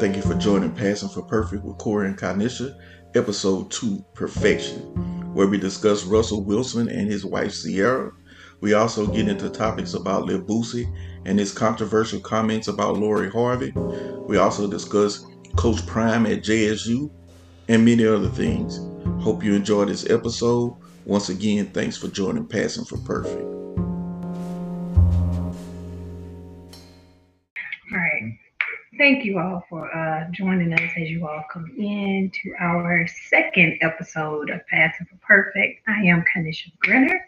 Thank you for joining Passing for Perfect with Corey and Kanisha, episode 2 Perfection, where we discuss Russell Wilson and his wife Ciara. We also get into topics about Lil Boosie and his controversial comments about Lori Harvey. We also discuss Coach Prime at JSU and many other things. Hope you enjoy this episode. Once again, thanks for joining Passing for Perfect. Thank you all for uh, joining us as you all come in to our second episode of Passing for Perfect. I am Kanisha Grinner.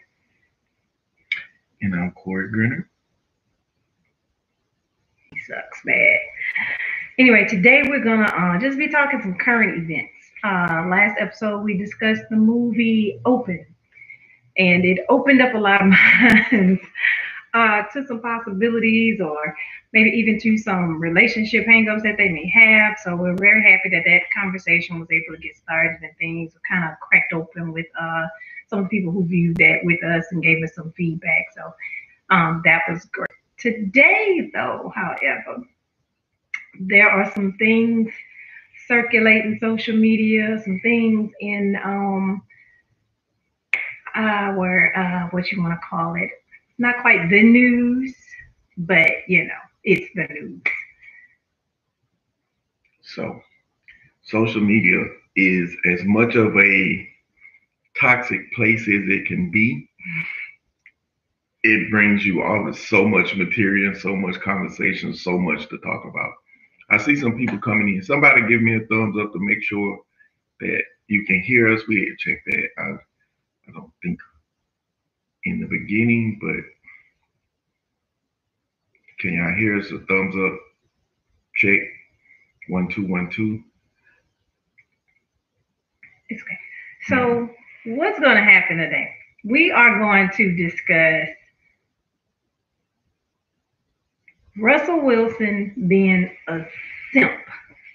And I'm Corey Grinner. He sucks bad. Anyway, today we're gonna uh, just be talking some current events. Uh, last episode we discussed the movie Open, and it opened up a lot of minds uh, to some possibilities, or maybe even to some relationship hangups that they may have. So we're very happy that that conversation was able to get started and things kind of cracked open with uh, some people who viewed that with us and gave us some feedback. So um, that was great. Today, though, however, there are some things circulating social media, some things in um our uh what you want to call it. Not quite the news, but you know, it's the news. So, social media is as much of a toxic place as it can be. It brings you all so much material, so much conversation, so much to talk about. I see some people coming in. Somebody give me a thumbs up to make sure that you can hear us. We check that. I, I don't think in the beginning, but can y'all hear us? A thumbs up. Check. One, two, one, two. It's okay. So, what's going to happen today? We are going to discuss Russell Wilson being a simp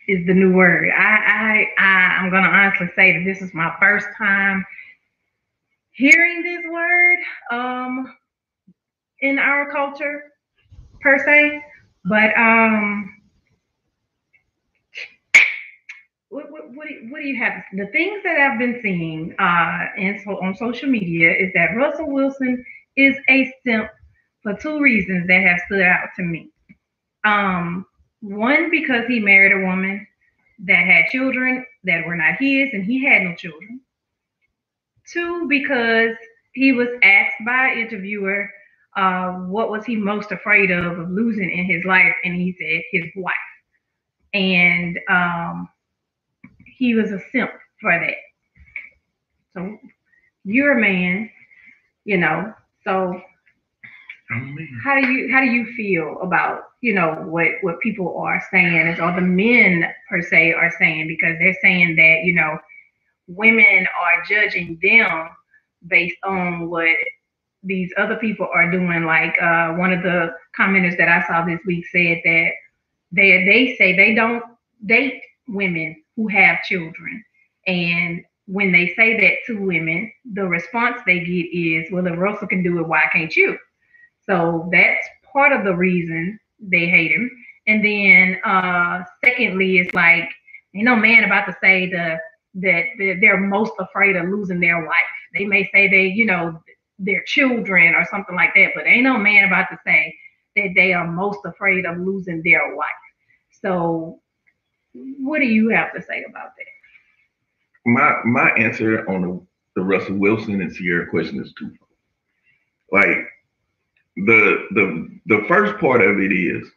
is the new word. I I, I I'm gonna honestly say that this is my first time hearing this word um in our culture per se. But um what, what, what, do you, what do you have? The things that I've been seeing uh, and so on social media is that Russell Wilson is a simp for two reasons that have stood out to me. Um, one, because he married a woman that had children that were not his, and he had no children. Two, because he was asked by an interviewer uh, what was he most afraid of, of losing in his life, and he said his wife. And um, he was a simp for that. So you're a man, you know. So how do you how do you feel about you know what what people are saying or the men per se are saying because they're saying that you know women are judging them based on what these other people are doing. Like uh, one of the commenters that i saw this week said that they they say they don't date women who have children. And when they say that to women the response they get is well if russell can do it why can't you? So that's part of the reason they hate him. And then uh secondly, it's like ain't no man about to say the that they're most afraid of losing their wife. They may say they, you know, their children or something like that, but ain't no man about to say that they are most afraid of losing their wife. So what do you have to say about that? My my answer on the, the Russell Wilson and Ciara question is twofold. Like the the the first part of it is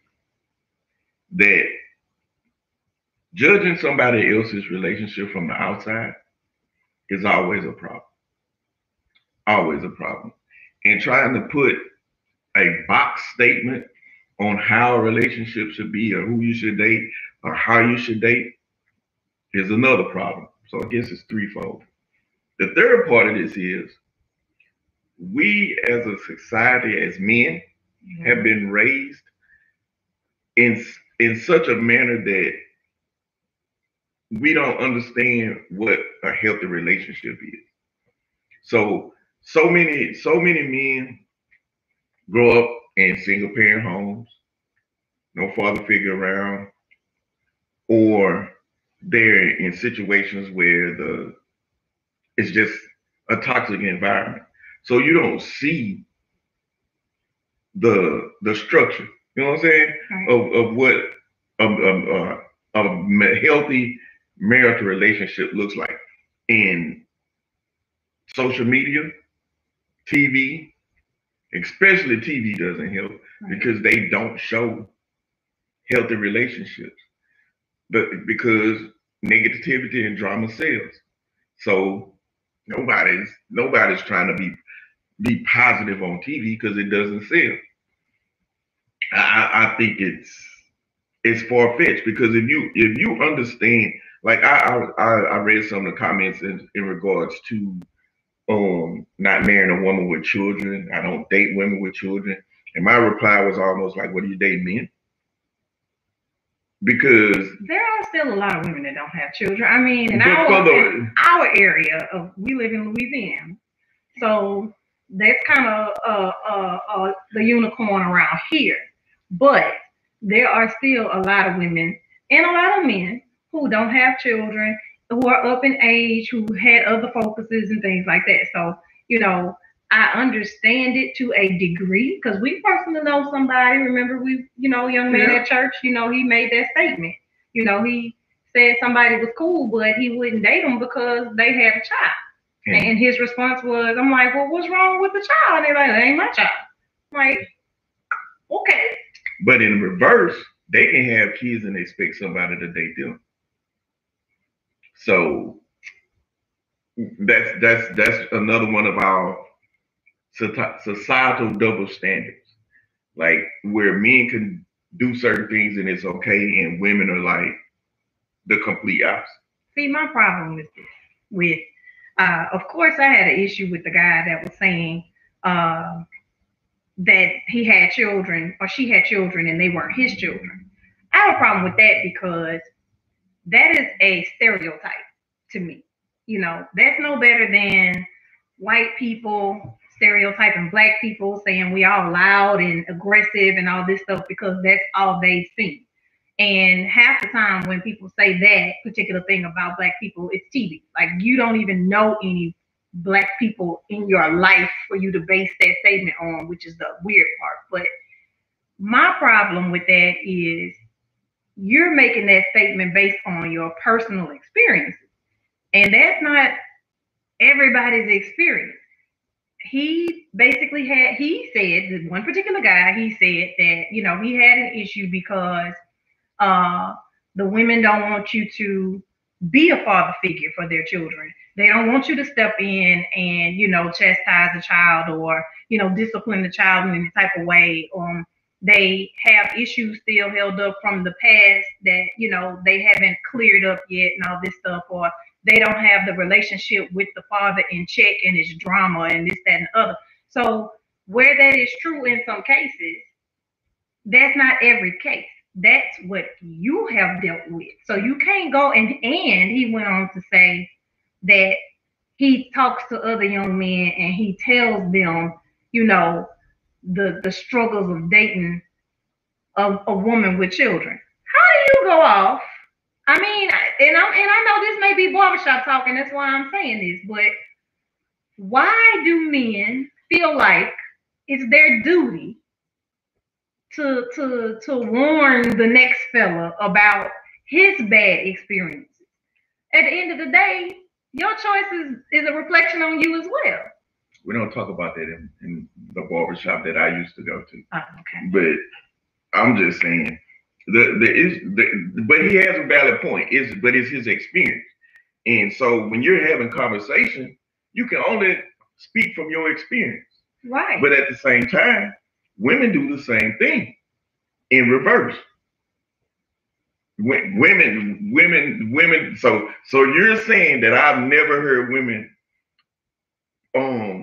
that judging somebody else's relationship from the outside is always a problem. Always a problem. And trying to put a box statement on how a relationship should be or who you should date or how you should date is another problem. So I guess it's threefold. The third part of this is we as a society, as men, mm-hmm. have been raised in in such a manner that we don't understand what a healthy relationship is. So so many so many men grow up in single parent homes, no father figure around, or they're in situations where the it's just a toxic environment. So you don't see the the structure. You know what I'm saying? Right. Of of what of, of, uh, a healthy marital relationship looks like in social media, TV, especially TV doesn't help Right. because they don't show healthy relationships. But because negativity and drama sells. So nobody's nobody's trying to be be positive on TV because it doesn't sell. I, I I think it's it's far fetched because if you if you understand, like I I, I read some of the comments in, in regards to um not marrying a woman with children. I don't date women with children. And my reply was almost like, what do you date men? Because There are still a lot of women that don't have children. I mean, in our the- in our area of we live in Louisiana, so that's kind of uh, uh, uh, the unicorn around here. But there are still a lot of women and a lot of men who don't have children, who are up in age, who had other focuses and things like that. So you know, I understand it to a degree because we personally know somebody. Remember, we, you know, young man Yeah. at church, you know, he made that statement. You know, he said somebody was cool, but he wouldn't date them because they had a child. Yeah. And his response was, I'm like, well, what's wrong with the child? And they're like, that ain't my child. I'm like, okay. But in reverse, they can have kids and expect somebody to date them. So that's that's that's another one of our societal double standards. Like where men can do certain things and it's okay, and women are like the complete opposite. See, my problem with this, with, uh, of course, I had an issue with the guy that was saying uh, that he had children or she had children and they weren't his children. I have a problem with that because that is a stereotype to me. You know, that's no better than white people stereotyping black people, saying we all loud and aggressive and all this stuff because that's all they see. And half the time when people say that particular thing about black people, it's TV. Like you don't even know any black people in your life for you to base that statement on, which is the weird part. But my problem with that is you're making that statement based on your personal experiences. And that's not everybody's experience. He basically had, he said, the one particular guy, he said that, you know, he had an issue because uh, the women don't want you to be a father figure for their children. They don't want you to step in and, you know, chastise the child or, you know, discipline the child in any type of way. Um, they have issues still held up from the past that, you know, they haven't cleared up yet and all this stuff, or they don't have the relationship with the father in check and it's drama and this, that, and the other. So where that is true in some cases, that's not every case. That's what you have dealt with. So you can't go and and he went on to say that he talks to other young men and he tells them, you know, the the struggles of dating a, a woman with children. How do you go off? I mean, and I'm and I know this may be barbershop talking, that's why I'm saying this, but why do men feel like it's their duty to to to warn the next fella about his bad experiences? At the end of the day, your choice is, is a reflection on you as well. We don't talk about that in, in the barbershop that I used to go to. Oh, okay. But I'm just saying the the is the but he has a valid point. Is but it's his experience. And so when you're having conversation, you can only speak from your experience. Right. But at the same time, women do the same thing in reverse. Wo- Women, women, women. So, so you're saying that I've never heard women um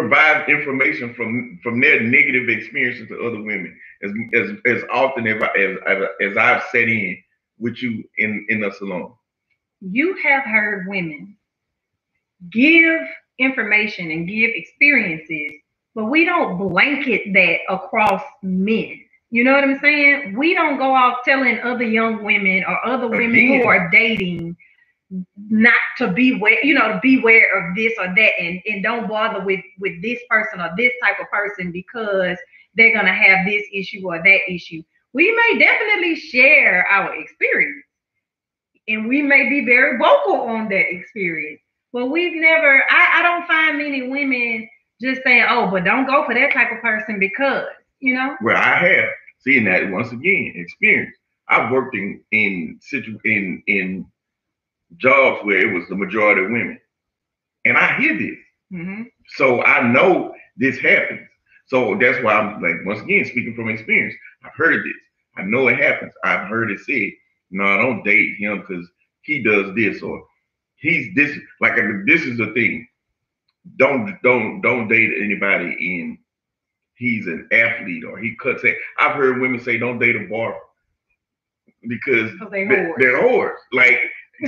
provide information from from their negative experiences to other women as as as often as I- as as, as I've sat in with you in in the salon. you have heard women give information and give experiences, but we don't blanket that across men. You know what I'm saying? We don't go off telling other young women or other women Again. who are dating Mm-hmm. not to beware, you know, to beware of this or that and, and don't bother with with this person or this type of person because they're gonna have this issue or that issue. We may definitely share our experience and we may be very vocal on that experience. But we've never, I, I don't find many women just saying, oh, but don't go for that type of person because, you know? Well, I have seen that once again, experience. I've worked in in situ in in jobs where it was the majority of women, and I hear this, hmm so I know this happens. So that's why I'm like once again speaking from experience. I've heard this. I know it happens. I've heard it said, "No, I don't date him because he does this or he's this." Like I mean, this is the thing. Don't don't don't date anybody in he's an athlete or he cuts hair. I've heard women say don't date a barber because Because they they're, whores. they're whores. Like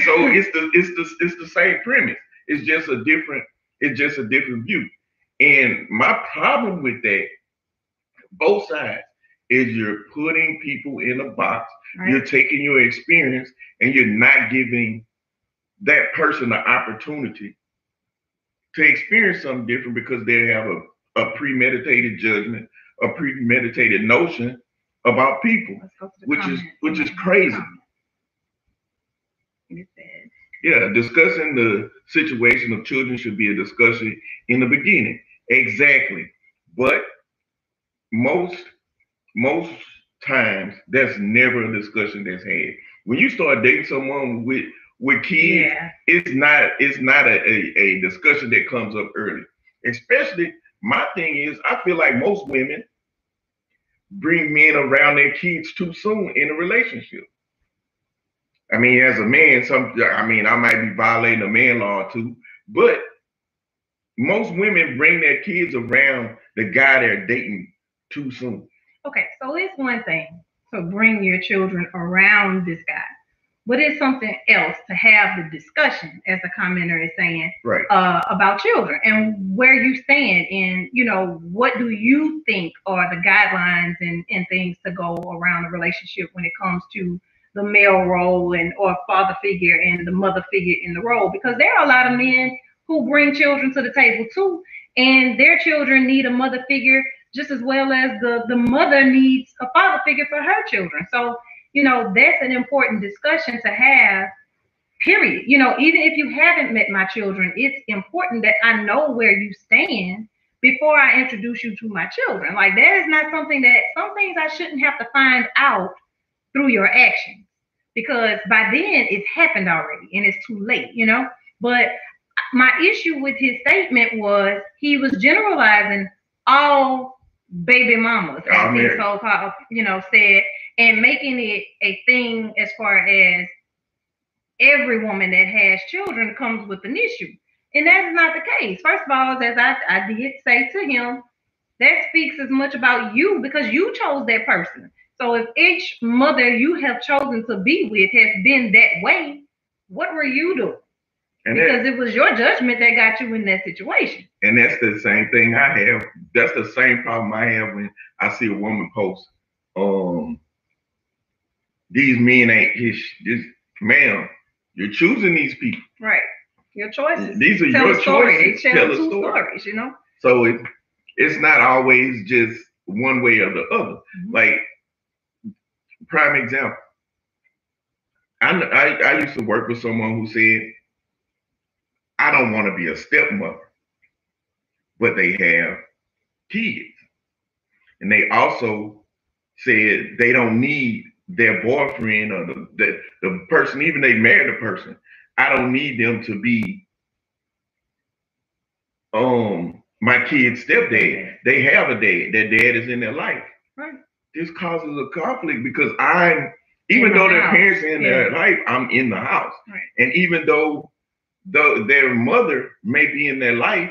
so, it's the it's the it's the same premise. It's just a different it's just a different view. And my problem with that, both sides, is you're putting people in a box. Right? You're taking your experience and you're not giving that person the opportunity to experience something different because they have a, a premeditated judgment, a premeditated notion about people. Let's go to the which is- which is crazy. Yeah, discussing the situation of children should be a discussion in the beginning. Exactly. But most most times that's never a discussion that's had. When you start dating someone with with kids, yeah, it's not it's not a, a, a discussion that comes up early. Especially my thing is I feel like most women bring men around their kids too soon in a relationship. I mean, as a man, some I mean I might be violating a man law too, but most women bring their kids around the guy they're dating too soon. Okay, so it's one thing to bring your children around this guy, but it's something else to have the discussion, as the commenter is saying, Right. uh, about children and where you stand and you know what do you think are the guidelines and, and things to go around a relationship when it comes to the male role and or father figure and the mother figure in the role because there are a lot of men who bring children to the table too and their children need a mother figure just as well as the the mother needs a father figure for her children. So you know that's an important discussion to have period. You know even if you haven't met my children it's important that i know where you stand before i introduce you to my children. Like that is not something that some things i shouldn't have to find out through your actions because by then it's happened already and it's too late you know but my issue with his statement was he was generalizing all baby mamas, as he so called, you know, said, and making it a thing as far as every woman that has children comes with an issue. And that's not the case. First of all, as I, I did say to him, that speaks as much about you because you chose that person. So if each mother you have chosen to be with has been that way, what were you doing? And that, Because it was your judgment that got you in that situation. and that's the same thing I have. That's the same problem I have when I see a woman post, um, these men ain't his this ma'am, you're choosing these people. Right. Your choices. These are tell your choices. They tell, Tell two story. stories, you know? So it it's not always just one way or the other. Mhm. Like prime example. I, I I used to work with someone who said, I don't want to be a stepmother, but they have kids. And they also said they don't need their boyfriend or the, the, the person, even they married a person, I don't need them to be um my kid's stepdad. They have a dad. Their dad is in their life. Right. This causes a conflict because I'm even In the though their house. parents are in their life, I'm in the house. Right. And even though though their mother may be in their life,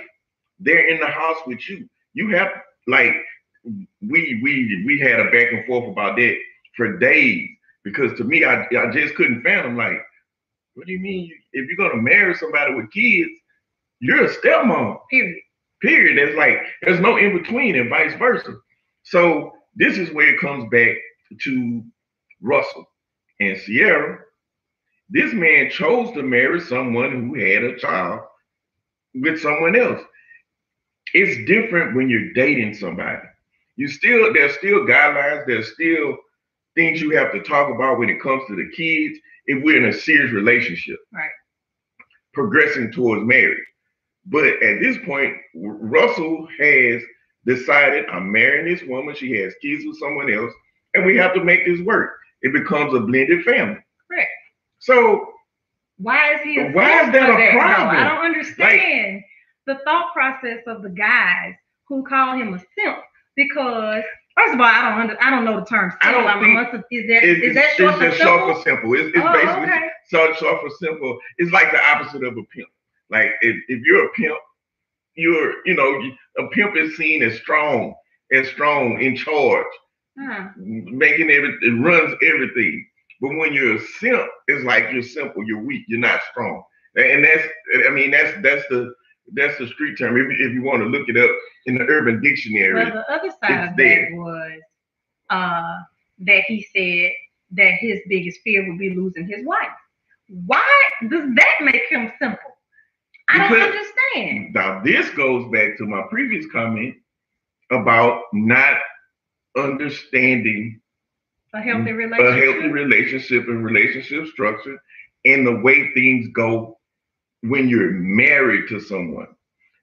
they're in the house with you. You have like we we we had a back and forth about that for days because to me I, I just couldn't fathom like what do you mean if you're gonna marry somebody with kids you're a stepmom Period. period there's like there's no in between and vice versa so this is where it comes back to Russell and Ciara. This man chose to marry someone who had a child with someone else. It's different when you're dating somebody. You still there's still guidelines, there's still things you have to talk about when it comes to the kids if we're in a serious relationship. Right. Progressing towards marriage. But at this point, Russell has decided I'm marrying this woman. She has kids with someone else, and we have to make this work. It becomes a blended family. Correct. So Why is he? a Why is that a No, problem? I don't understand the thought process of the guys who call him a simp because. First of all, I don't under, I don't know the term. I don't simp. Think- must is that it's, is that it's short for just short for simple. It's, it's Oh, basically okay. so short for simple. It's like the opposite of a pimp. Like if, if you're a pimp, you're you know a pimp is seen as strong, and strong, in charge, Huh. making everything runs everything. But when you're a simp, it's like you're simple, you're weak, you're not strong. And that's I mean that's that's the that's the street term. If, if you want to look it up in the Urban Dictionary, Well, the other side of that was uh, that he said that his biggest fear would be losing his wife. Why does that make him simple? I don't understand. Now, this goes back to my previous comment about not understanding A healthy relationship, a healthy relationship and relationship structure and the way things go when you're married to someone.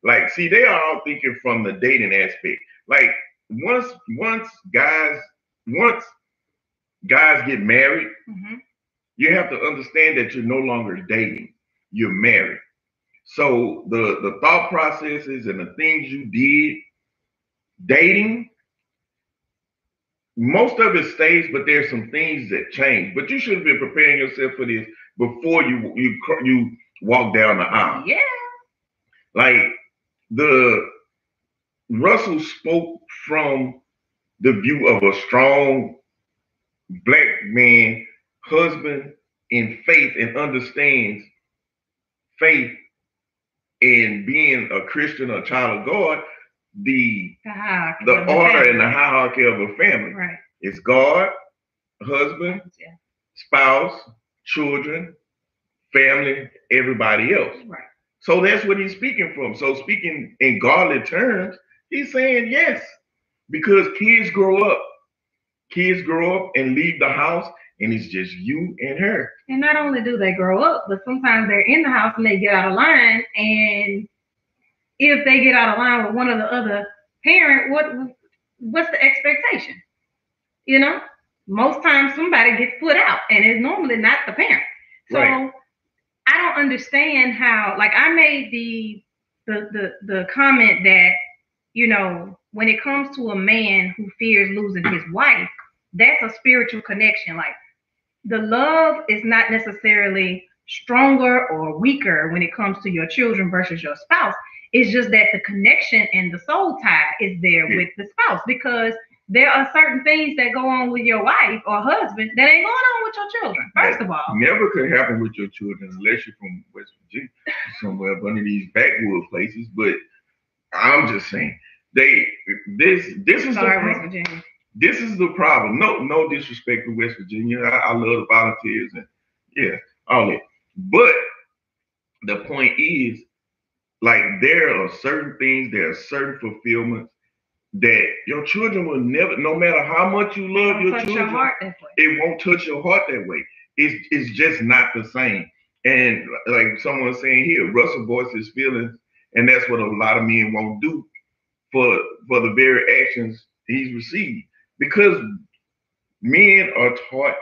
Like, see, they are all thinking from the dating aspect. Like, once once guys once guys get married, Mhm. you have to understand that you're no longer dating you're married so the the thought processes and the things you did dating most of it stays but there's some things that change but you should have been preparing yourself for this before you you you walk down the aisle Yeah. like the Russell spoke from the view of a strong black man, husband in faith and understands faith and being a Christian, a child of God, the The the order family. and the hierarchy of a family. Right. It's God, husband, Yeah. spouse, children, family, everybody else. Right. So that's what he's speaking from. So speaking in godly terms, he's saying yes, because kids grow up, kids grow up and leave the house, and it's just you and her. And not only do they grow up, but sometimes they're in the house and they get out of line. And if they get out of line with one of the other parent, what what's the expectation? You know, most times somebody gets put out, and it's normally not the parent. So Right. I don't understand how. Like I made the the the the comment that you know when it comes to a man who fears losing his wife, that's a spiritual connection. Like the love is not necessarily stronger or weaker when it comes to your children versus your spouse. It's just that the connection and the soul tie is there Yeah. with the spouse because there are certain things that go on with your wife or husband that ain't going on with your children. First of all, Never could happen with your children unless you're from West Virginia, somewhere up under these backwood places. But I'm just saying, they this this is sorry, pro- West Virginia. This is the problem. No, no disrespect to West Virginia. I, I love the volunteers and yeah, all that. But the point is, like, there are certain things, there are certain fulfillments that your children will never, no matter how much you love your your children, heart it won't touch your heart that way. It's it's just not the same. And like someone's saying here, Russell voiced his feelings, and that's what a lot of men won't do for for the very actions he's received. Because men are taught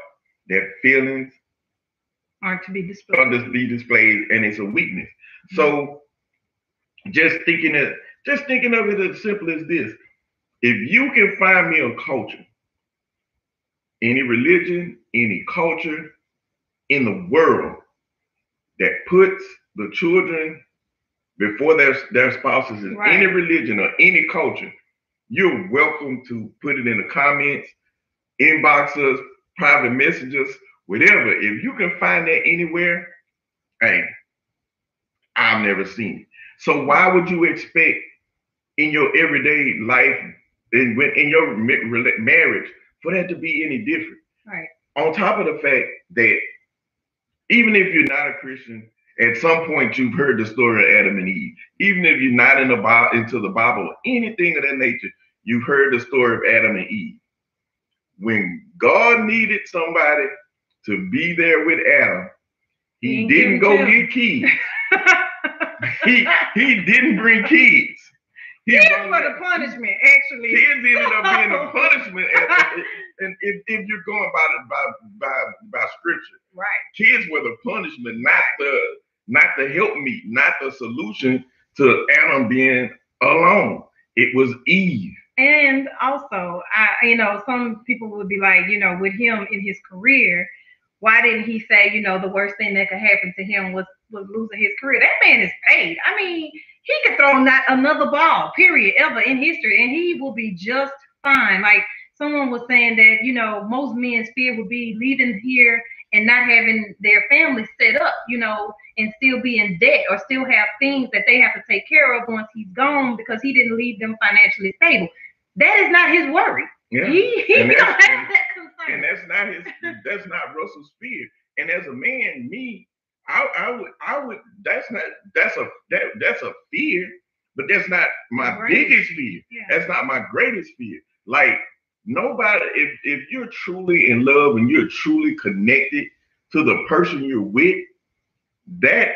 that feelings Aren't to be displayed, are to be displayed, and it's a weakness. So just thinking of just thinking of it as simple as this: if you can find me a culture, any religion, any culture in the world that puts the children before their, their spouses in Right. any religion or any culture, you're welcome to put it in the comments, inbox us, private messages, whatever. If you can find that anywhere, hey, I've never seen it. So why would you expect in your everyday life in in your marriage for that to be any different. Right. On top of the fact that even if you're not a Christian, at some point you've heard the story of Adam and Eve. Even if you're not in the Bible, into the Bible, or anything of that nature, you've heard the story of Adam and Eve. When God needed somebody to be there with Adam, he He didn't go give get keys. He he didn't bring keys. He Kids were the punishment, actually. Kids ended up being the oh. punishment, and, and if, if you're going by the by, by by scripture, Right. kids were the punishment, not the not the help me, not the solution to Adam being alone. It was Eve. And also, I, you know, some people would be like, you know, with him in his career, why didn't he say, you know, the worst thing that could happen to him was was losing his career? That man is paid. I mean, he could throw not another ball, period, ever in history, and he will be just fine. Like someone was saying that, you know, most men's fear would be leaving here and not having their family set up, you know, and still be in debt or still have things that they have to take care of once he's gone because he didn't leave them financially stable. That is not his worry. Yeah. He, he And don't that's- have and- that and that's not his that's not Russell's fear. And as a man, me, I, I would I would that's not that's a that that's a fear, but that's not my Right. biggest fear. Yeah. That's not my greatest fear. Like nobody, if if you're truly in love and you're truly connected to the person you're with, that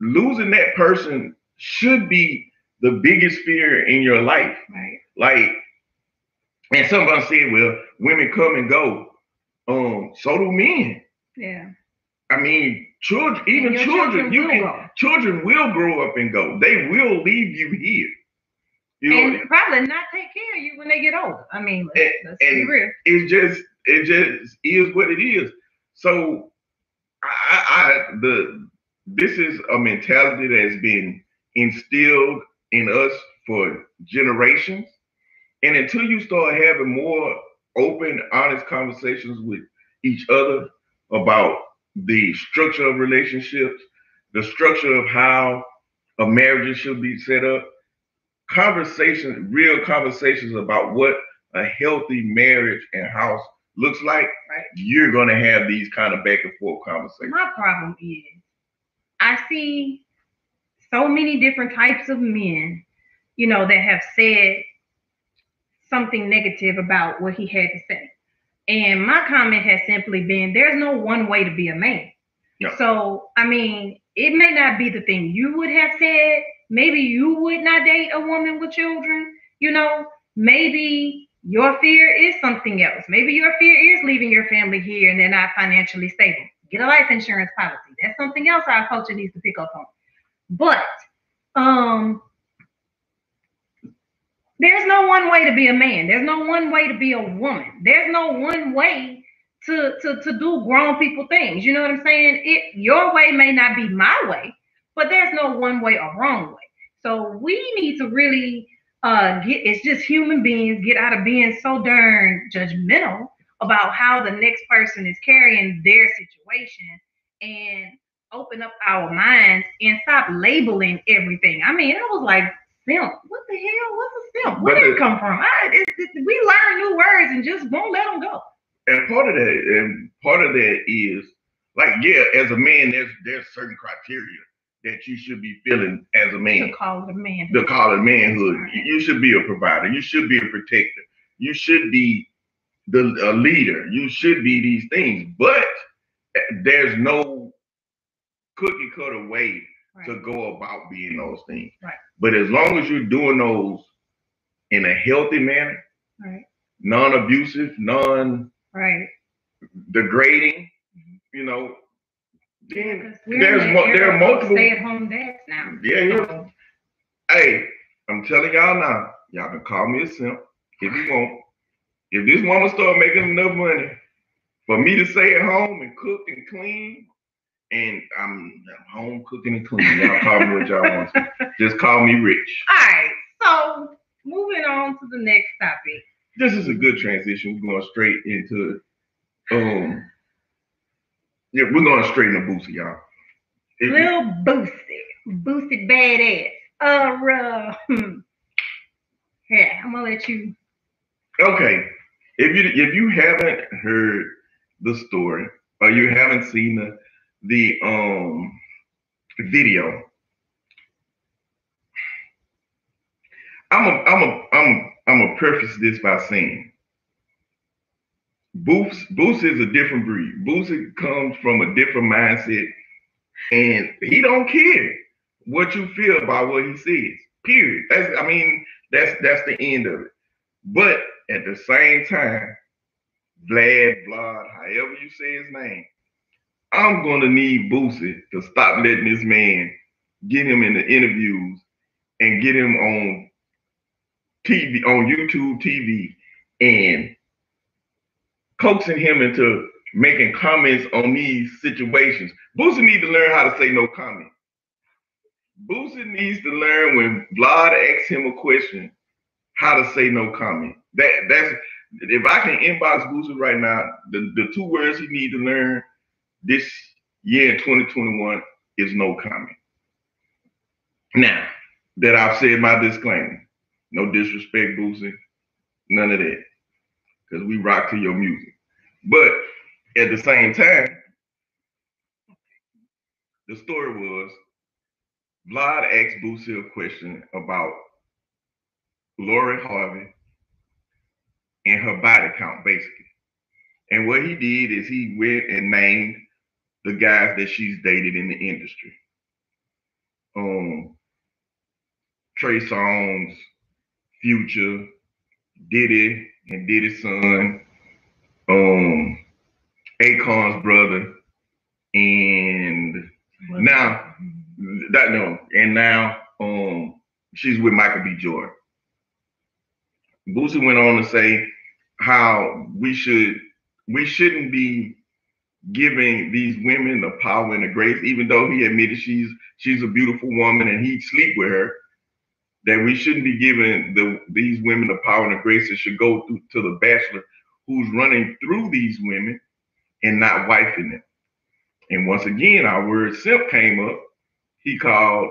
losing that person should be the biggest fear in your life. Right. Like, and somebody said, well, women come and go. Um, so do men. Yeah. I mean, children, even your children, you can children will grow up and go. They will leave you here. You know, and probably not take care of you when they get older. I mean, let's, let's be real. it just it just is what it is. So I, I, I the this is a mentality that's been instilled in us for generations. And until you start having more open, honest conversations with each other about the structure of relationships, the structure of how a marriage should be set up, conversations, real conversations about what a healthy marriage and house looks like, Right. you're gonna have these kind of back and forth conversations. My problem is I see so many different types of men, you know, that have said something negative about what he had to say. And my comment has simply been there's no one way to be a man. Yeah. So, I mean, it may not be the thing you would have said. Maybe you would not date a woman with children, you know, maybe your fear is something else. Maybe your fear is leaving your family here and they're not financially stable. Get a life insurance policy. That's something else our culture needs to pick up on. But um there's no one way to be a man. There's no one way to be a woman. There's no one way to to to do grown people things. You know what I'm saying? It your way may not be my way, but there's no one way or wrong way. So we need to really uh get it's just human beings get out of being so darn judgmental about how the next person is carrying their situation and open up our minds and stop labeling everything. I mean, I was like, simp. What the hell? What's a simp? Where did it come from? I, it, it- we learn new words and just won't let them go. And part of that, and part of that is like, yeah, as a man, there's there's certain criteria that you should be feeling as a man. call it a man. The call it manhood. You should be a provider. You should be a protector. You should be the a leader. You should be these things. But eh, there's no cookie cutter way to go about being those things. Right. But as long as you're doing those in a healthy manner, Right. non-abusive, non-degrading, Right. Mm-hmm. you know, then there's mo- there are multiple. stay-at-home dads now. Yeah, yeah. So, Hey, I'm telling y'all now, y'all can call me a simp if you want. If this woman start making enough money for me to stay at home and cook and clean, and I'm, I'm home cooking and cleaning, y'all call me what y'all want. Just call me rich. All right. So moving on to the next topic. This is a good transition. We're going straight into um. Yeah, we're going straight into Boosie, y'all. Little boosted, Boosie Badazz. Uh, uh, hmm. yeah, I'm gonna let you Okay, if you if you haven't heard the story or you haven't seen the the um video, I'm a I'm a I'm I'm a preface this by saying Boots Boots is a different breed. Boots comes from a different mindset, and he don't care what you feel about what he says. Period. That's I mean that's that's the end of it. But at the same time, Vlad, Vlad, however you say his name, I'm gonna need Boosie to stop letting this man get him in the interviews and get him on TV, on YouTube TV, and coaxing him into making comments on these situations. Boosie needs to learn how to say no comment. Boosie needs to learn when Vlad asks him a question, how to say no comment. That that's if I can inbox Boosie right now, the, the two words he need to learn this year in 2021 is no comment. Now that I've said my disclaimer, no disrespect, Boosie, none of that, because we rock to your music. But at the same time, the story was Vlad asked Boosie a question about Lori Harvey and her body count, basically. And what he did is he went and named the guys that she's dated in the industry. Um, Trey Songz, Future, Diddy, and Diddy's son, um, Akon's brother, and now that no, and now um she's with Michael B. Jordan. Boosie went on to say how we should we shouldn't be giving these women the power and the grace, even though he admitted she's she's a beautiful woman and he'd sleep with her. That we shouldn't be giving the these women the power and the grace that should go through to the bachelor who's running through these women and not wifing them. And once again, our word simp came up. He called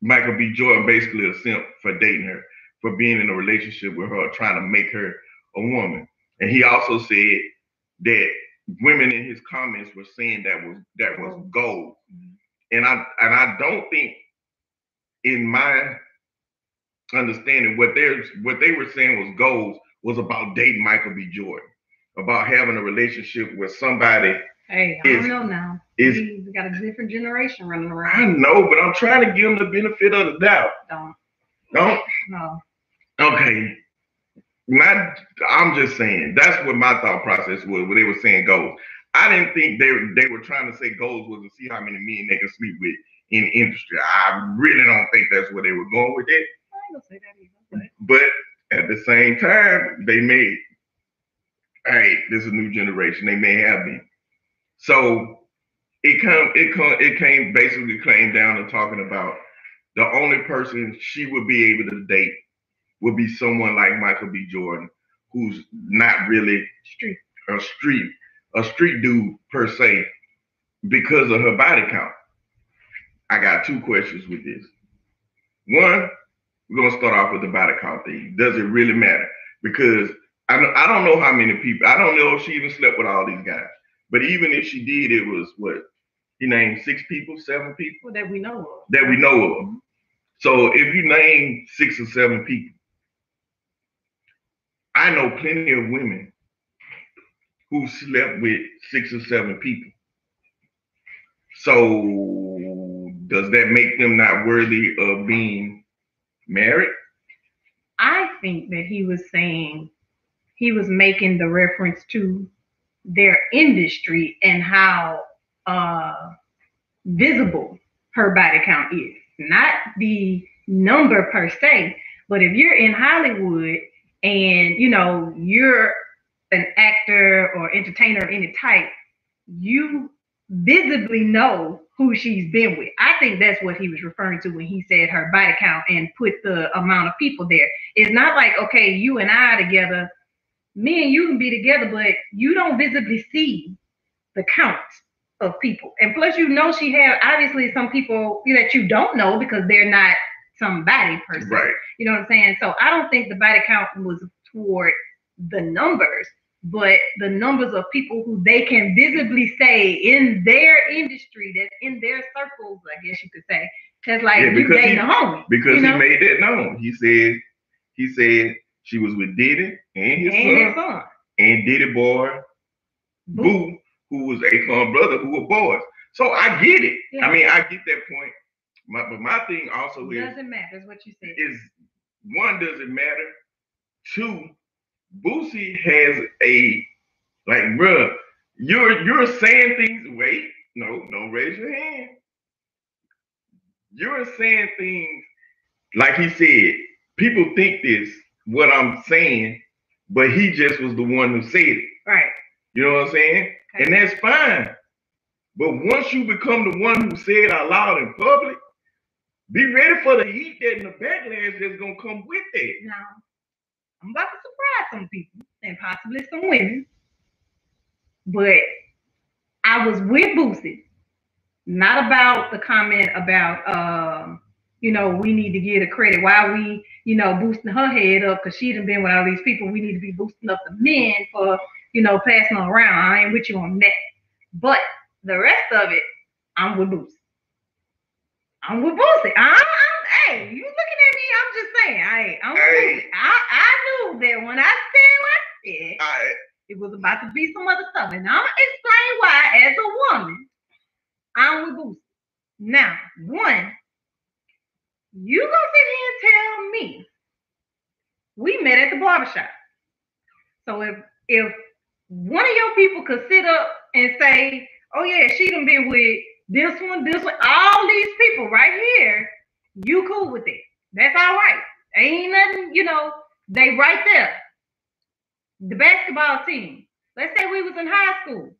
Michael B. Jordan basically a simp for dating her, for being in a relationship with her, trying to make her a woman. And he also said that women in his comments were saying that was that was gold. Mm-hmm. And I and I don't think in my understanding what they're what they were saying was goals was about dating Michael B. Jordan, about having a relationship with somebody. Hey, I Is- don't know now. Is we got a different generation running around. I know, but I'm trying to give him the benefit of the doubt. Don't Don't no. okay. Not I'm just saying that's what my thought process was when they were saying goals. I didn't think they they were trying to say goals was to see how many men they can sleep with in industry. I really don't think that's where they were going with it. I ain't gonna say that either. But But at the same time, they may, hey, this is a new generation. They may have been. So it come it come it came basically came down to talking about the only person she would be able to date would be someone like Michael B. Jordan, who's not really street. a street a street dude per se because of her body count. I got two questions with this. One, we're gonna start off with the body count thing. Does it really matter? Because I don't, I don't know how many people. I don't know if she even slept with all these guys. But even if she did, it was what he named six people, seven people Well, that we know of. that we know of. Mm-hmm. So if you name six or seven people, I know plenty of women who slept with six or seven people. So does that make them not worthy of being married? I think that he was saying he was making the reference to their industry and how uh, visible her body count is, not the number per se. But if you're in Hollywood and you know you're an actor or entertainer of any type, you visibly know who she's been with. I think that's what he was referring to when he said her body count and put the amount of people there. It's not like, okay, you and I are together, me and you can be together, but you don't visibly see the count of people. And plus, you know, she had obviously some people that you don't know because they're not somebody person. Right. You know what I'm saying? So I don't think the body count was toward the numbers, but the numbers of people who they can visibly say in their industry, that's in their circles, I guess you could say, because like Yeah, you because dating he- a homie because you know? he made that known. He said he said she was with Diddy and his and his son son. and Diddy boy Boo. Boo, who was Akon brother, who were boys. So I get it. Yeah. I mean, I get that point. My, but my thing also is Doesn't matter, is what you said. is one does it matter. Two, Boosie has a like, bruh, you're you're saying things. Wait, no, don't raise your hand. You're saying things like he said. People think this what I'm saying, but he just was the one who said it. Right. You know what I'm saying? Okay. And that's fine. But once you become the one who said it out loud in public, be ready for the heat that and the backlash that's gonna come with that. Now, I'm about to surprise some people and possibly some women, but I was with Boosie, not about the comment about, um, you know, we need to get a credit. Why we, you know, boosting her head up because she done been with all these people. We need to be boosting up the men for, you know, passing around. I ain't with you on that. But the rest of it, I'm with Boosie. I'm with Boosie. I, I'm, hey, you? I, Hey. I, I knew that when I said what I said, I, it was about to be some other stuff. And I'm gonna explain why, as a woman, I'm with Boosie. Now, one, you gonna sit here and tell me we met at the barbershop. So if if one of your people could sit up and say, Oh yeah, she done been with this one, this one, all these people right here, you cool with it. That's all right. Ain't nothing, you know, they right there. The basketball team. Let's say we was in high school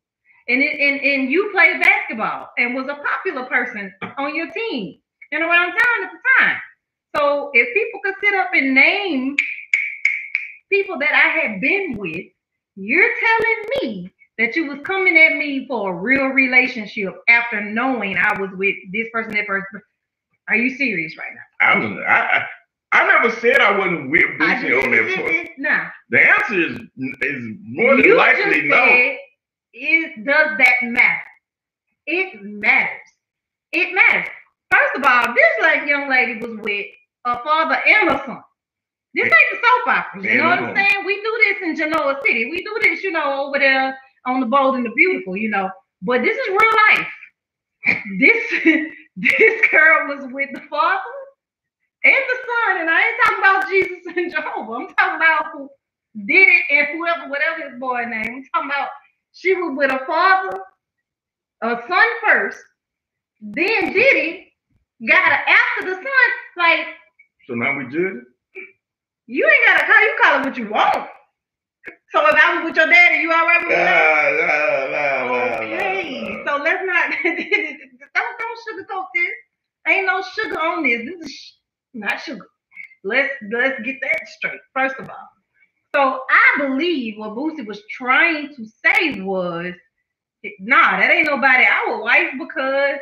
and it, and, and you played basketball and was a popular person on your team and around town at the time. So if people could sit up and name people that I had been with, you're telling me that you was coming at me for a real relationship after knowing I was with this person, that person. Are you serious right now? I was I, I never said I wasn't with Boosie on that point. Nah. The answer is is more than you likely just no. said, is does that matter? It matters. It matters. First of all, this like young lady was with a father and a son. This ain't the soap opera. You know what I'm saying? We do this in Genoa City. We do this, you know, over there on the Bold and the Beautiful, you know. But this is real life. This this girl was with the father and the son, and I ain't talking about Jesus and Jehovah. I'm talking about who did it and whoever, whatever his boy name. I'm talking about she was with a father, a son first, then did Diddy got her after the son. Like So now we judge. you ain't gotta call you call it what you want. So if I was with your daddy, you all right with that? Okay, so let's not don't don't sugarcoat this. Ain't no sugar on this. This is not sugar. Let's let's get that straight. First of all, so I believe what Boosie was trying to say was, nah, that ain't nobody our wife because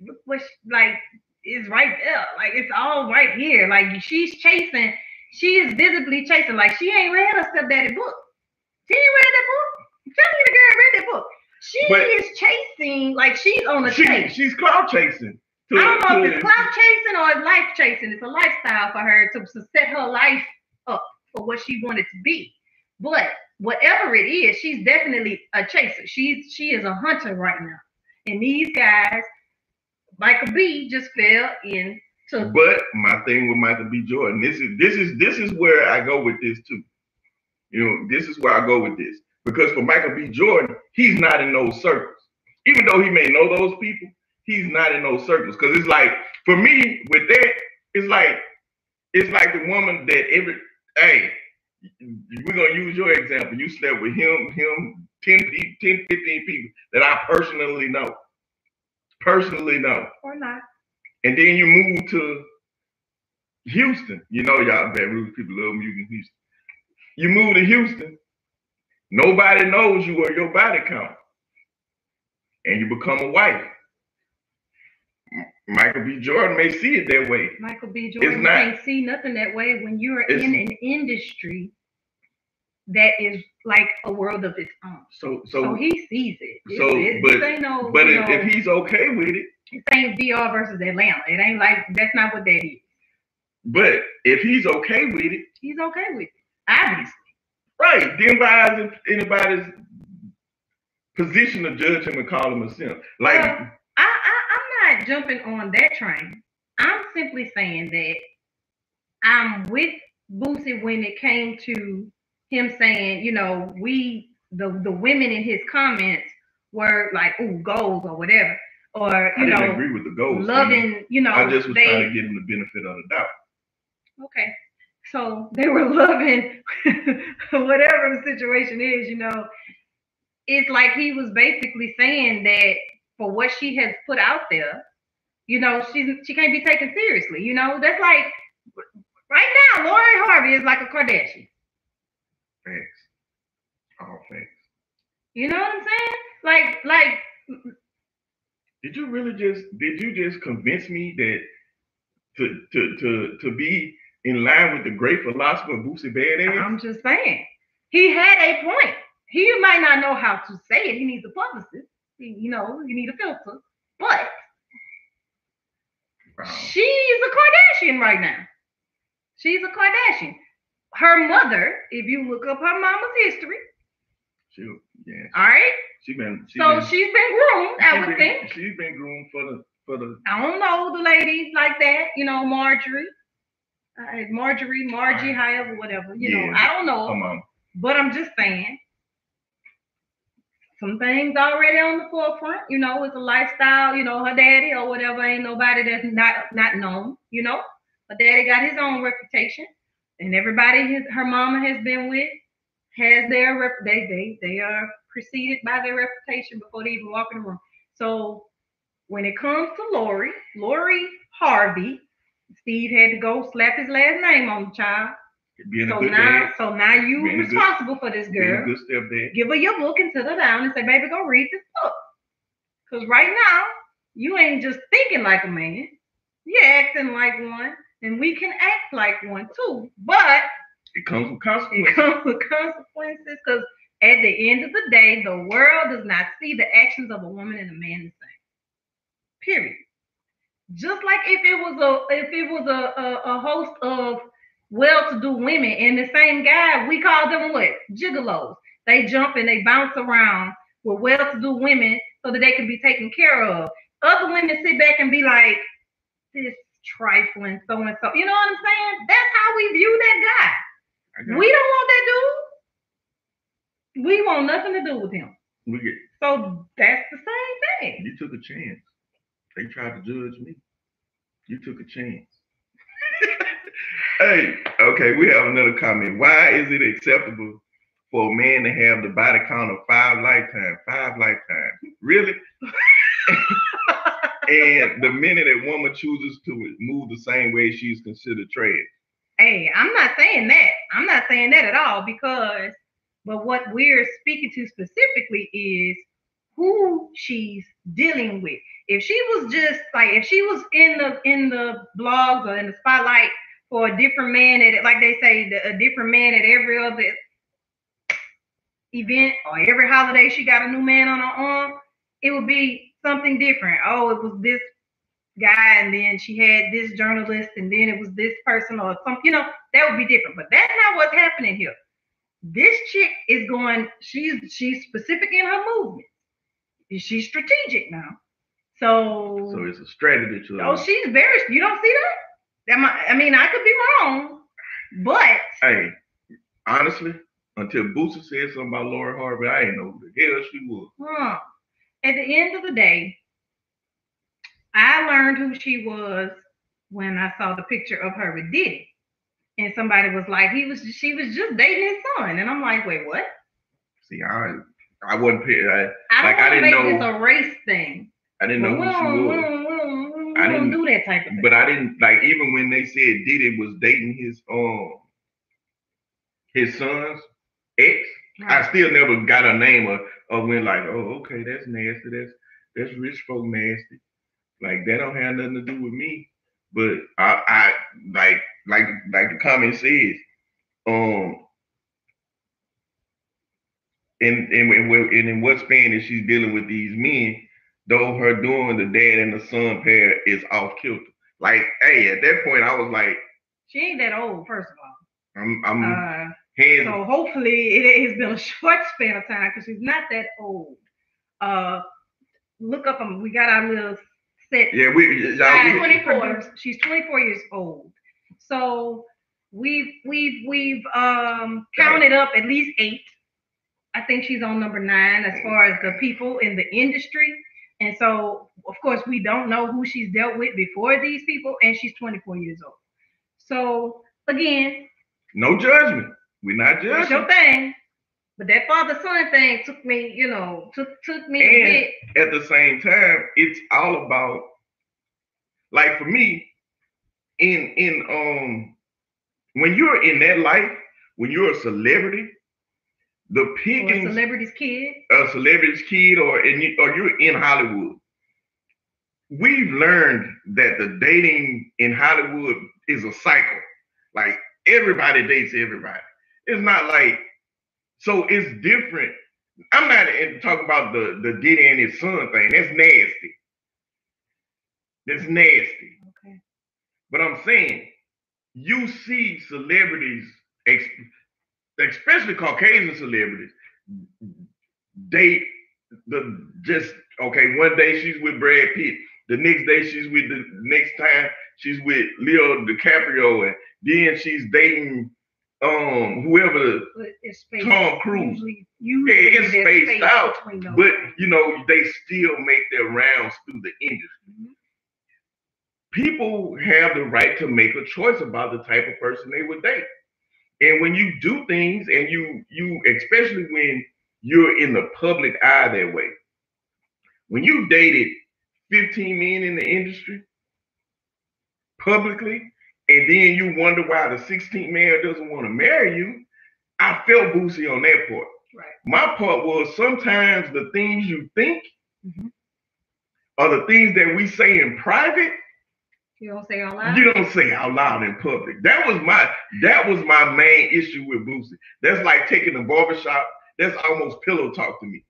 look what she- like is right there. Like it's all right here. Like she's chasing. She is visibly chasing. Like she ain't read her stepdaddy book. She ain't read that book. Tell me the girl read that book. She But- is chasing. Like she's on a She, chase. she's cloud chasing. To- I don't know if it's cloud chasing or it's life chasing. It's a lifestyle for her to, to set her life up for what she wanted to be. But whatever it is, she's definitely a chaser. She's she is a hunter right now. And these guys, Michael B, just fell into But my thing with Michael B. Jordan, this is this is this is where I go with this too. You know, this is where I go with this because for Michael B. Jordan, he's not in those circles. Even though he may know those people, he's not in those circles. Because it's like for me with that, it's like it's like the woman that every hey, we're gonna use your example. You slept with him, him, 10 people, 10, 15 people that I personally know. Personally know. or not. And then you move to Houston. You know, y'all Baton Rouge people love music in Houston. You move to Houston, nobody knows you or your body count. And you become a wife. Michael B. Jordan may see it that way. Michael B. Jordan not- can't see nothing that way when you're in an industry that is like a world of its own. So So, so he sees it. It- so, it, but- no, but if, know, if he's okay with it, it ain't VR versus Atlanta. It ain't like that's not what that is. but if he's okay with it, He's okay with it, obviously. right, then why is anybody's position to judge him and call him a simp? Like Well, not jumping on that train. I'm simply saying that I'm with Boosie when it came to him saying, you know, we the the women in his comments were like, ooh, goals or whatever, or I you didn't know, agree with the goals. loving, you know, I just was they trying to give him the benefit of the doubt. okay. So they were loving whatever the situation is, you know. It's like he was basically saying that for what she has put out there, you know, she's she can't be taken seriously. You know, that's like right now, Lori Harvey is like a Kardashian. Thanks. All thanks. You know what I'm saying? Like, like Did you really just did you just convince me that to to to to be in line with the great philosopher Boosie Badazz? I'm just saying, he had a point. He might not know how to say it. He needs a publicist. You know, you need a filter. But Wow. she's a Kardashian right now. She's a Kardashian. Her mother, if you look up her mama's history, She, yeah, all right. she been she So been, she's been groomed, I would been- think. she's been groomed for the for the I don't know the ladies like that, you know, Marjorie, uh, Marjorie, Margie, however, whatever. You know, I don't know. come on. But I'm just saying, some things already on the forefront. You know, it's a lifestyle. You know, her daddy or whatever ain't nobody that's not not known. You know, her daddy got his own reputation, and everybody his her mama has been with has their rep. They they they are preceded by their reputation before they even walk in the room. So when it comes to Lori, Lori Harvey, Steve had to go slap his last name on the child. Being So now, dad, so now you a good- responsible for this girl. good stepdad. Give her your book and sit her down and say, baby, go read this book. Cause right now, you ain't just thinking like a man. You're acting like one, and we can act like one too. But It comes with consequences. it comes with consequences because at the end of the day, the world does not see the actions of a woman and a man the same. Period. Just like if it was a if it was a, a, a host of well-to-do women and the same guy, we call them what? Gigolos. They jump and they bounce around with well-to-do women so that they can be taken care of. Other women sit back and be like, this trifling so and so. You know what I'm saying? That's how we view that guy. We don't want that dude. We want nothing to do with him. we get, So that's the same thing. you took a chance. They tried to judge me. You took a chance. Hey, okay, we have another comment. Why is it acceptable for a man to have the body count of five lifetimes? Five lifetimes. Really? and the minute a woman chooses to move the same way, she's considered trash. Hey, I'm not saying that. I'm not saying that at all because, but what we're speaking to specifically is who she's dealing with. If she was just like, if she was in the in the blogs or in the spotlight for a different man at like they say, the, a different man at every other event or every holiday, she got a new man on her arm. It would be something different. Oh, it was this guy, and then she had this journalist, and then it was this person or something. You know, that would be different. But that's not what's happening here. This chick is going. She's she's specific in her movement. She's strategic now. So, So it's a strategy to oh, she's very. You don't see that? That might, I mean, I could be wrong, but Hey, honestly, until Boosie said something about Lori Harvey, I didn't know who the hell she was. Huh. At the end of the day, I learned who she was when I saw the picture of her with Diddy. And somebody was like, he was she was just dating his son. And I'm like, wait, what? See, I I wasn't paying. I, I Like, don't I want to didn't make know- this a race thing. I didn't know we who she was. We I don't do that type of thing. But I didn't like even when they said Diddy was dating his um his son's ex. I still never got a name of, or went like, oh, okay, that's nasty. That's that's rich folk nasty. Like that don't have nothing to do with me. But I, I like like like the comment says, um, and and and, and in what span is she dealing with these men? Though her doing the dad and the son pair is off kilter. Like, hey, at that point, I was like, She ain't that old, first of all. I'm I'm Uh, hands. so hopefully it has been a short span of time because she's not that old. Uh, look up. Um, we got our little set. yeah, we y'all. She's We, 24. She's 24 years old. So we've we've we've um counted up at least eight. I think she's on number nine as far as the people in the industry. And so, of course, we don't know who she's dealt with before these people, and she's 24 years old. So again, no judgment. We're not that's judging. your thing. But that father son thing took me, you know, took took me a And- bit. At the same time, it's all about like for me, in in um when you're in that life, when you're a celebrity, the Or a pickings celebrity's kid. a celebrity's kid or in or you're in Hollywood. We've learned that the dating in Hollywood is a cycle. Like everybody dates everybody. It's not like so it's different. I'm not talking about the the Diddy and his son thing. That's nasty. That's nasty. Okay. But I'm saying you see celebrities, ex- especially Caucasian celebrities, date the just okay. One day she's with Brad Pitt, the next day she's with the next time she's with Leo DiCaprio, and then she's dating um whoever. It's. Tom Cruise. Usually, usually it's there's spaced space out. But you know they still make their rounds through the industry. Mhm. people have the right to make a choice about the type of person they would date. And when you do things and you you especially when you're in the public eye that way, when you dated 15 men in the industry publicly, and then you wonder why the 16th man doesn't want to marry you, I felt Boosie on that part. Right. My part was sometimes the things you think Mhm. are the things that we say in private You don't say all loud. you don't say out loud in public. That was my that was my main issue with Boosie. That's like taking a barbershop. That's almost pillow talk to me.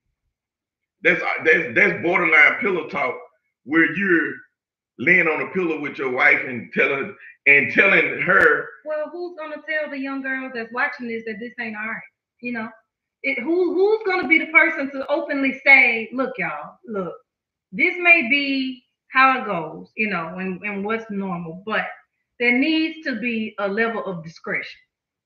That's that's that's borderline pillow talk where you're laying on a pillow with your wife and telling and telling her Well, who's gonna tell the young girl that's watching this that this ain't all right? You know, it who who's gonna be the person to openly say, look, y'all, look, this may be how it goes, you know, and, and what's normal, but there needs to be a level of discretion.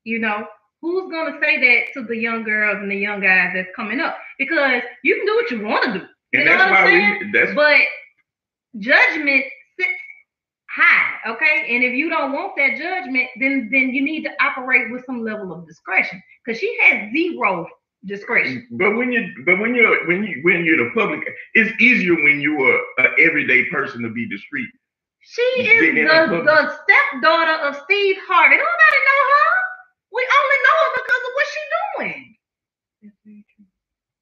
You know, who's gonna say that to the young girls and the young guys that's coming up? Because you can do what you want to do. You and know that's what I'm saying? we But judgment sits high, okay? And if you don't want that judgment, then then you need to operate with some level of discretion because she has zero discretion. but when you but when you're when you when you're the public, it's easier when you're an everyday person to be discreet. She is the, the the stepdaughter of Steve Harvey. Nobody know her. We only know her because of what she's doing.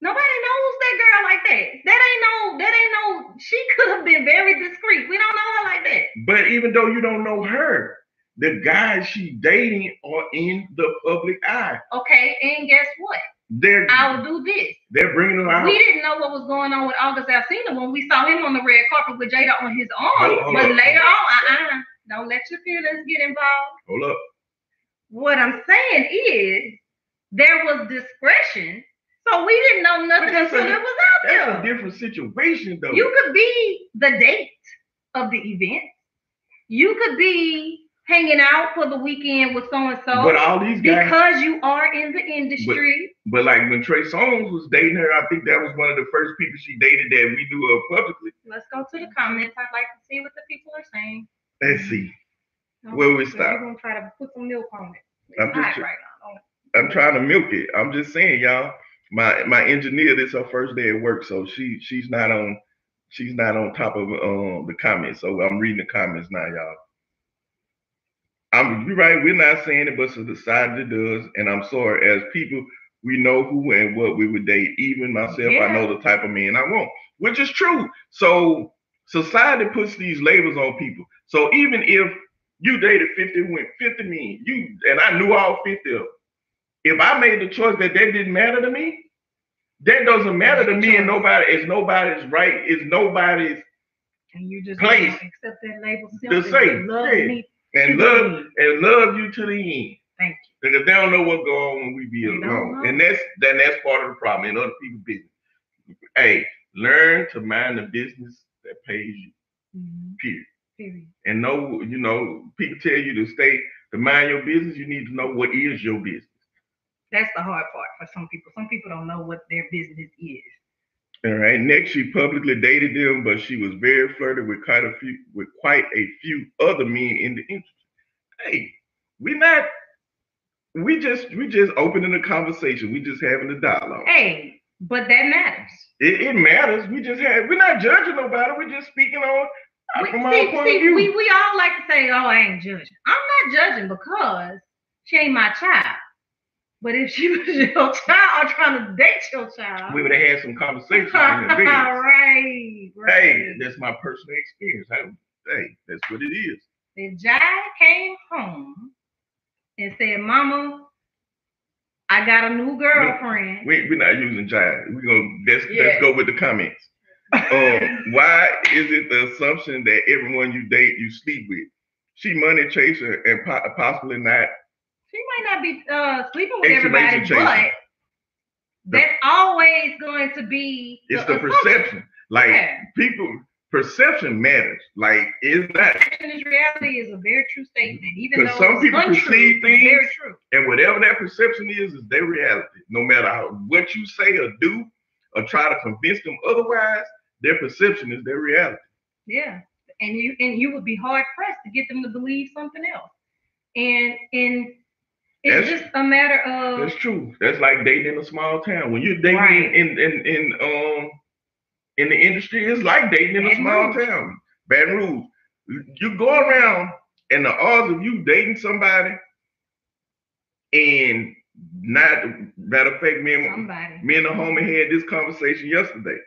Nobody knows that girl like that. That ain't no, that ain't no, she could have been very discreet. We don't know her like that. But even though you don't know her, the guys she dating are in the public eye. Okay, and guess what? They're I'll do this. they're bringing them out. We didn't know what was going on with August Alsina when we saw him on the red carpet with Jada on his arm. Hold- but up. later on, uh-uh, don't let your feelings get involved. Hold up. What I'm saying is there was discretion, so we didn't know nothing that's until it was out there. That's a different situation though. You could be the date of the event. You could be hanging out for the weekend with so and so but all these guys because you are in the industry. but like when Trey Songz was dating her, I think that was one of the first people she dated that we knew of publicly. Let's go to the comments. I'd like to see what the people are saying. Let's see. Where we So stop? We're gonna try to put some milk on it. I'm just tr- right now. I'm trying to milk it. I'm just saying, y'all. My my engineer, this her first day at work, so she she's not on she's not on top of um the comments. So I'm reading the comments now, y'all. I'm you're right, we're not saying it, but society does, and I'm sorry, as people, we know who and what we would date. Even myself, I know the type of man I want, which is true. So Society puts these labels on people. So even if you dated 50 went 50 men, you and I knew all 50 of them. If I made the choice that that didn't matter to me, that doesn't matter to me and nobody, it's nobody's right, it's nobody's And you just Place. accept that label simply to love yeah. me. And love and love you to the end. Thank you. Because they don't know what go on when we be They alone. And that's then that's part of the problem in other people's business. Hey, learn to mind the business that pays you, Mhm. period. Period. And know, you know, people tell you to stay to mind your business, you need to know what is your business. That's the hard part for some people. Some people don't know what their business is. All right. Next, she publicly dated them, but she was very flirty with quite a few with quite a few other men in the industry. Hey, we not we just we just opening a conversation. We just having a dialogue. Hey, but that matters. It, it matters. We just have we're not judging nobody. We're just speaking on uh, We, from our see, point see, of view. we, we all like to say, oh, I ain't judging. I'm not judging because she ain't my child. But if she was your child or trying to date your child, we would have had some conversation. in right, right. Hey, that's my personal experience. Hey, hey, that's what it is. If Jai came home and said, Mama, I got a new girlfriend. We, we're not using jive. We're gonna let's Yeah. let's go with the comments. Um, why is it the assumption that everyone you date you sleep with? She money chaser and po- possibly not. She might not be uh, sleeping with everybody, but that's always going to be It's the perception. Like Yeah. people, perception matters. Like is that Perception is reality is a very true statement, even though some people untrue, perceive it's very things- true. and whatever that perception is, is their reality. No matter how, what you say or do, or try to convince them otherwise, their perception is their reality. Yeah, and you and you would be hard pressed to get them to believe something else, and and it's That's- just a matter of That's true. That's like dating in a small town. When you're dating Right. in, in in um in the industry, it's like dating in a small Rouge. town. Baton Rouge. You go around and the odds of you dating somebody and not matter of fact, me and somebody. me and the homie had this conversation yesterday.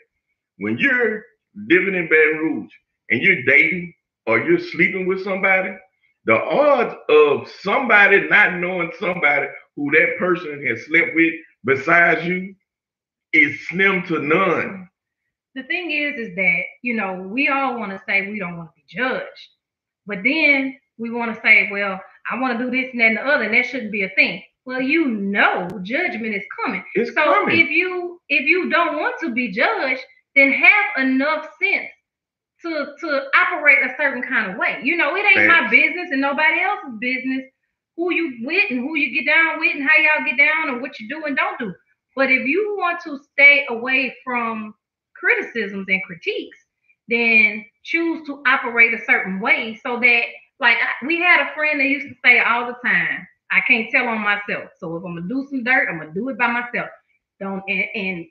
When you're living in Baton Rouge and you're dating or you're sleeping with somebody, the odds of somebody not knowing somebody who that person has slept with besides you is slim to none. The thing is, is that you know we all want to say we don't want to be judged, but then we want to say, well, I want to do this and that and the other, and that shouldn't be a thing. Well, you know, judgment is coming. It's So coming. if you if you don't want to be judged, then have enough sense to to operate a certain kind of way. You know, it ain't my business and nobody else's business who you with and who you get down with and how y'all get down and what you do and don't do. But if you want to stay away from criticisms and critiques, then choose to operate a certain way so that like we had a friend that used to say all the time, I can't tell on myself. So if I'm gonna do some dirt, I'm gonna do it by myself. Don't and, and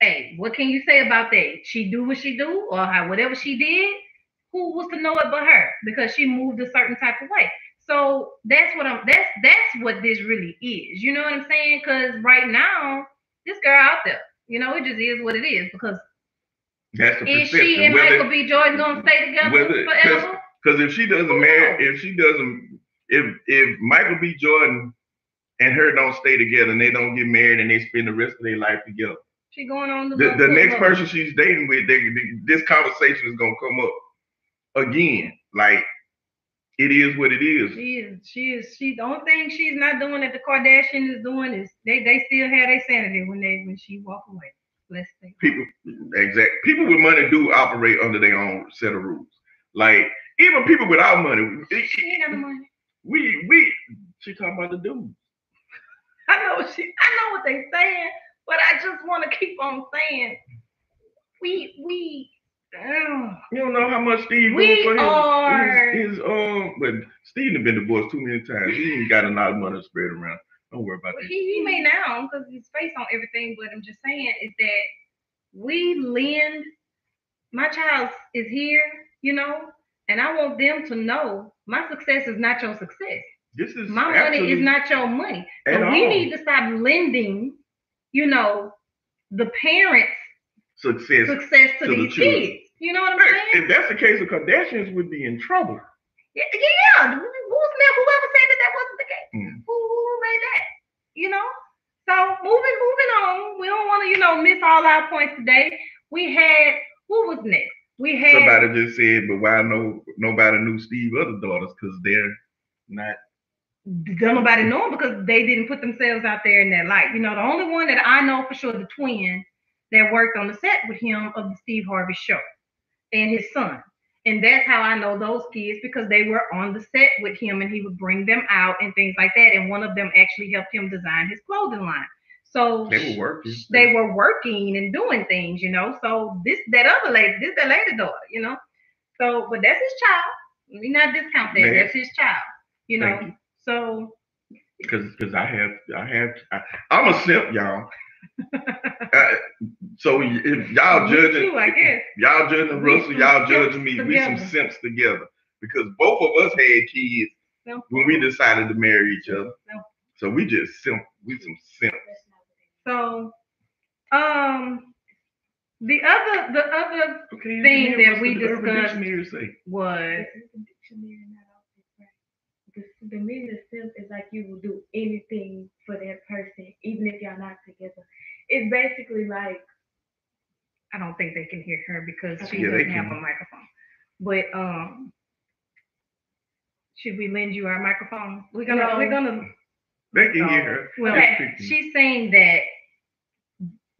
hey, what can you say about that? She do what she do, or how whatever she did, who was to know it but her because she moved a certain type of way. So that's what I'm that's that's what this really is. You know what I'm saying? Because right now, this girl out there, you know, it just is what it is. Because That's the is perception. she and Whether- Michael B. Jordan gonna stay together whether- 'cause- forever? Because if she doesn't marry, if she doesn't, if if Michael B. Jordan and her don't stay together and they don't get married and they spend the rest of their life together, She going on the the, the next person she's dating with, they, they- this conversation is gonna come up again. Like it is what it is. She is. She is. She. The only thing she's not doing that the Kardashian is doing is they they still have their sanity when they when she walk away. Let's say. People, exact people with money do operate under their own set of rules. Like even people without money, She ain't got the money. we we she talking about the dudes. I know she. I know what they saying, but I just want to keep on saying we we. ugh. You don't know how much Steve We for his, are- his, his um but Steve done been divorced too many times. He ain't got a lot of money spread around. Don't worry about Well, that. he, he may now because his face on everything, but I'm just saying is that we lend. My child is here, you know, and I want them to know my success is not your success. This is My money is not your money. So we all need to stop lending, you know, the parents' success. success to, to these children. kids. You know what I'm saying? If that's the case, the Kardashians would be in trouble. Yeah, yeah. If that's the case, the Kardashians would be in trouble. Yeah, yeah. Who's that? Whoever said that that wasn't the case? Mm. Who, who made that? You know. So moving, moving on. We don't want to, you know, miss all our points today. We had who was next? We had Somebody just said, but why no nobody knew Steve other daughters? Because they're not. Don't nobody know him because they didn't put themselves out there in that light. You know, the only one that I know for sure, the twin that worked on the set with him of the Steve Harvey show, and his son. And that's how I know those kids because they were on the set with him and he would bring them out and things like that. And one of them actually helped him design his clothing line. So They were working. they were working and doing things, you know. So this that other lady, this that lady daughter, you know. So, but that's his child. Let me not discount that. Man. That's his child, you know. You. So because because I have I have I, I'm a simp, y'all. Uh, so if y'all me judging too, I guess. y'all judging We Russell, y'all judging me. simps We some simps together because both of us had kids Simp. when we decided to marry each other. Simp. So we just simp. We some simps. So, um, the other the other Okay. Thing that we discussed- Dictionary was The dictionary not always right. The, meaning simp is like you will do anything for that person, even if y'all not together. It's basically like I don't think they can hear her because she yeah, doesn't have a microphone. But um, should we lend you our microphone? We're gonna No. we're gonna They can hear her. Well, Just okay, she's saying that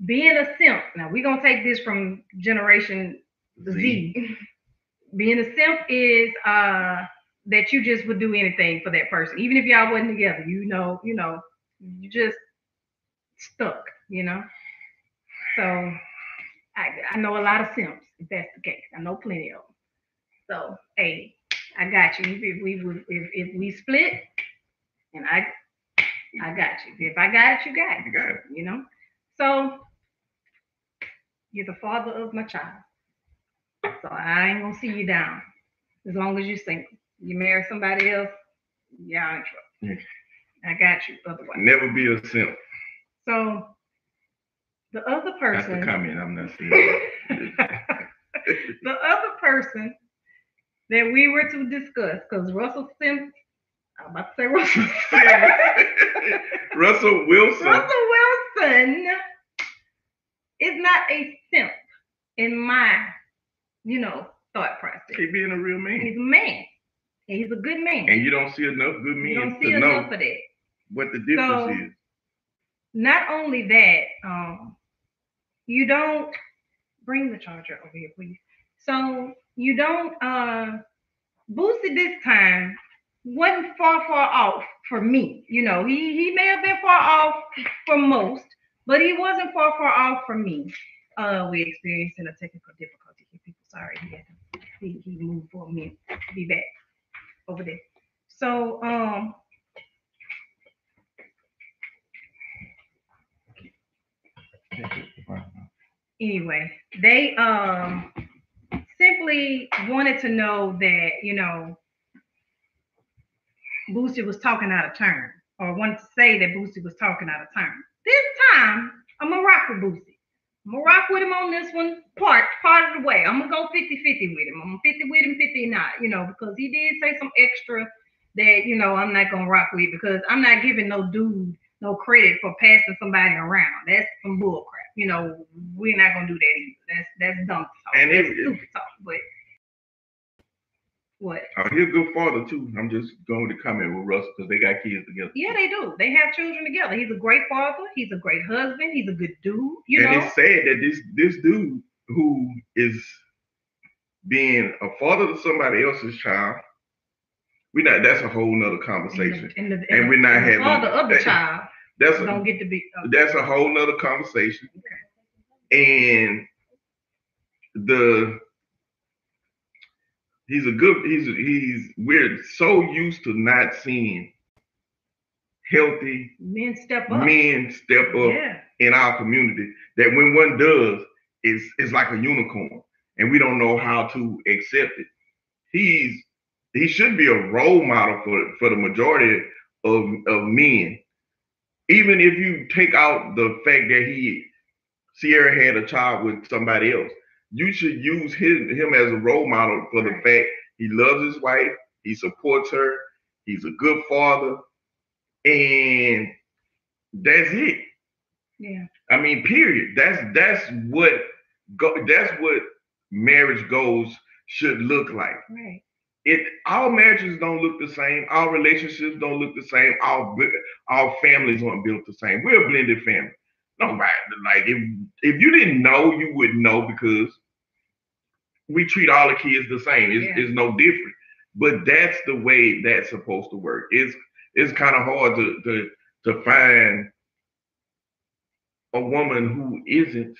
being a simp. Now we're gonna take this from generation Z. Z. Being a simp is uh that you just would do anything for that person, even if y'all wasn't together. You know, you know, you just stuck. You know. So I I know a lot of simps. If that's the case, I know plenty of them. So hey, I got you. If we would, if if we split, and I I got you. If I got it, you got it. You got it. You know? So you're the father of my child. So I ain't gonna see you down as long as you're single. You marry somebody else, y'all in trouble. I got you otherwise. Never be a simp. So the other person. That's the comment. I'm not saying. the other person that we were to discuss, because Russell Sims, I'm about to say Russell Russell Wilson. Russell Wilson is not a simp in my, you know, thought process. He being a real man. He's a man. And he's a good man. And you don't see enough good men. you don't see to know enough of that. what the difference So- is. Not only that, um, you don't bring the charger over here, please. So you don't uh Boosie this time wasn't far far off for me. You know, he he may have been far off for most, but he wasn't far far off for me. Uh we experiencing a technical difficulty here. People sorry he had to he, he moved for a minute. Be back over there. So um anyway, they um simply wanted to know that, you know, Boosie was talking out of turn, or wanted to say that Boosie was talking out of turn. This time, I'm gonna rock with Boosie. I'm gonna rock with him on this one part, part of the way. I'm gonna go 50-50 with him. I'm 50 with him, 50 not, you know, because he did say some extra that, you know, I'm not gonna rock with because I'm not giving no dude no credit for passing somebody around. That's some bull crap. You know, we're not gonna do that either. That's that's dumb talk. And that's stupid talk. But what? Oh, he's a good father too. I'm just going to comment with Russell because they got kids together. Yeah, they do. They have children together. He's a great father. He's a great husband. He's a good dude. You and know. it's sad that this this dude who is being a father to somebody else's child, we not that's a whole nother And, conversation. the, and, the, And we're not the having- father of the that- child That's a, don't get to be. uh, that's a whole nother conversation. And the he's a good he's he's we're so used to not seeing healthy men step up. men step up Yeah. in our community that when one does it's is like a unicorn and we don't know how to accept it he's he should be a role model for for the majority of of men even if you take out the fact that he Ciara had a child with somebody else you should use him him as a role model for the fact he loves his wife, he supports her, he's a good father, and that's it. Yeah. I mean, period. That's that's what go that's what marriage goals should look like. Right. It all marriages don't look the same, all relationships don't look the same, all all families aren't built the same. We're a blended family. Nobody like if if you didn't know, you wouldn't know because we treat all the kids the same. It's, Yeah. it's no different. But that's the way that's supposed to work. It's it's kind of hard to to to find a woman who isn't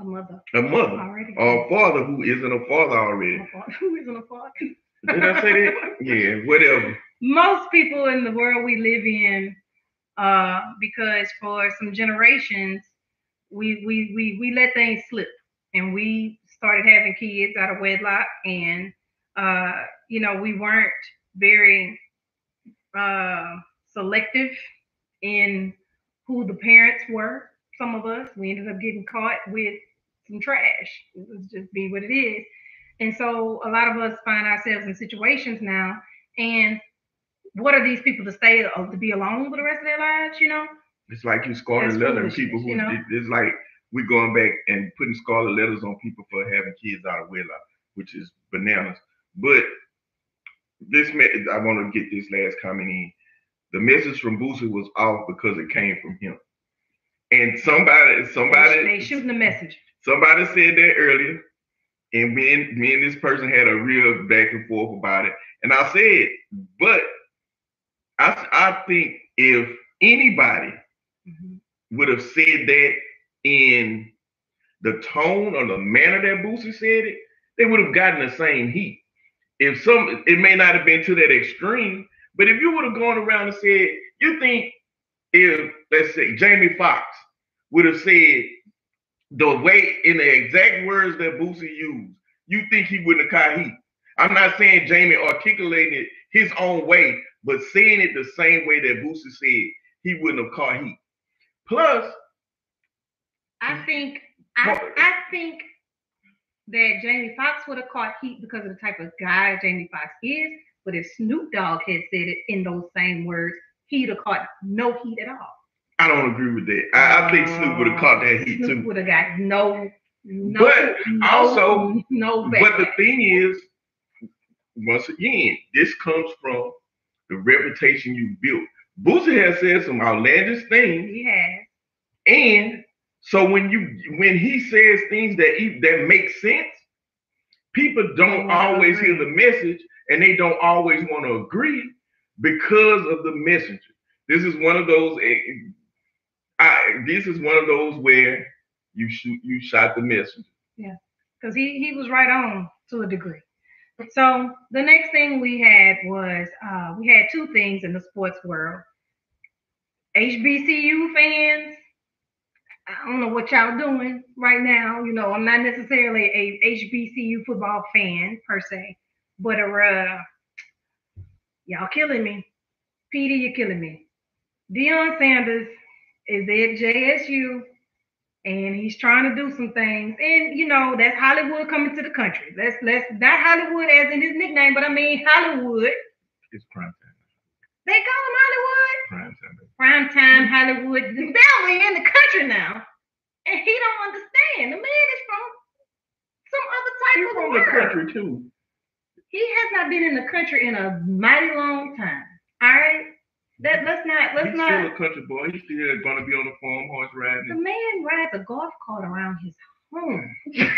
A mother a mother already. or a father who isn't a father already. A father Who isn't a father? Did I say that? Yeah, whatever. most people in the world we live in, uh, because for some generations, we we we we let things slip, and we started having kids out of wedlock, and uh, you know we weren't very uh, selective in who the parents were. Some of us, we ended up getting caught with some trash. It was just be what it is. And so a lot of us find ourselves in situations now, and what are these people to stay uh, to be alone for the rest of their lives? You know, It's like you That's letter people who you know? it's like we're going back and putting scarlet letters on people for having kids out of wedlock, which is bananas. But this I want to get this last comment in. The message from Boosie was off because it came from him. And somebody, somebody, they shooting the message. somebody said that earlier, and me and me and this person had a real back and forth about it. And I said, but I I think if anybody Mhm. would have said that in the tone or the manner that Boosie said it, they would have gotten the same heat. If some, it may not have been to that extreme, but if you would have gone around and said, you think if let's say Jamie Foxx would have said the way in the exact words that Boosie used, you think he wouldn't have caught heat. I'm not saying Jamie articulated it his own way, but saying it the same way that Boosie said, he wouldn't have caught heat. Plus, I mm. think I, I think that Jamie Foxx would have caught heat because of the type of guy Jamie Foxx is. But if Snoop Dogg had said it in those same words, he'd have caught no heat at all. I don't agree with that. I, I think Snoop would have uh, caught that heat Snoop too. would have got no, no, But no, also- no. But the thing is, once again, this comes from the reputation you built. Boosie has said some outlandish things, he has. and so when you when he says things that he, that make sense, people don't always hear the message, and they don't always want to agree because of the messenger. This is one of those. eh, I, this is one of those where you shoot you shot the messenger. Yeah, because he he was right on to a degree. So the next thing we had was uh, we had two things in the sports world. HBCU fans, I don't know what y'all doing right now. You know, I'm not necessarily a HBCU football fan per se, but uh, y'all killing me. Petey, you're killing me. Deion Sanders is at JSU and he's trying to do some things. And you know, that's Hollywood coming to the country. Let's let's not Hollywood as in his nickname, but I mean Hollywood. It's prime time. They call him Hollywood. Prime time. Prime time Hollywood. They're in the country now. And he don't understand. The man is from some other type You're of from the world. country too. He has not been in the country in a mighty long time. All right. That let's not let's He's not still a country boy. He's still gonna be on the farm horse riding. The man rides a golf cart around his home.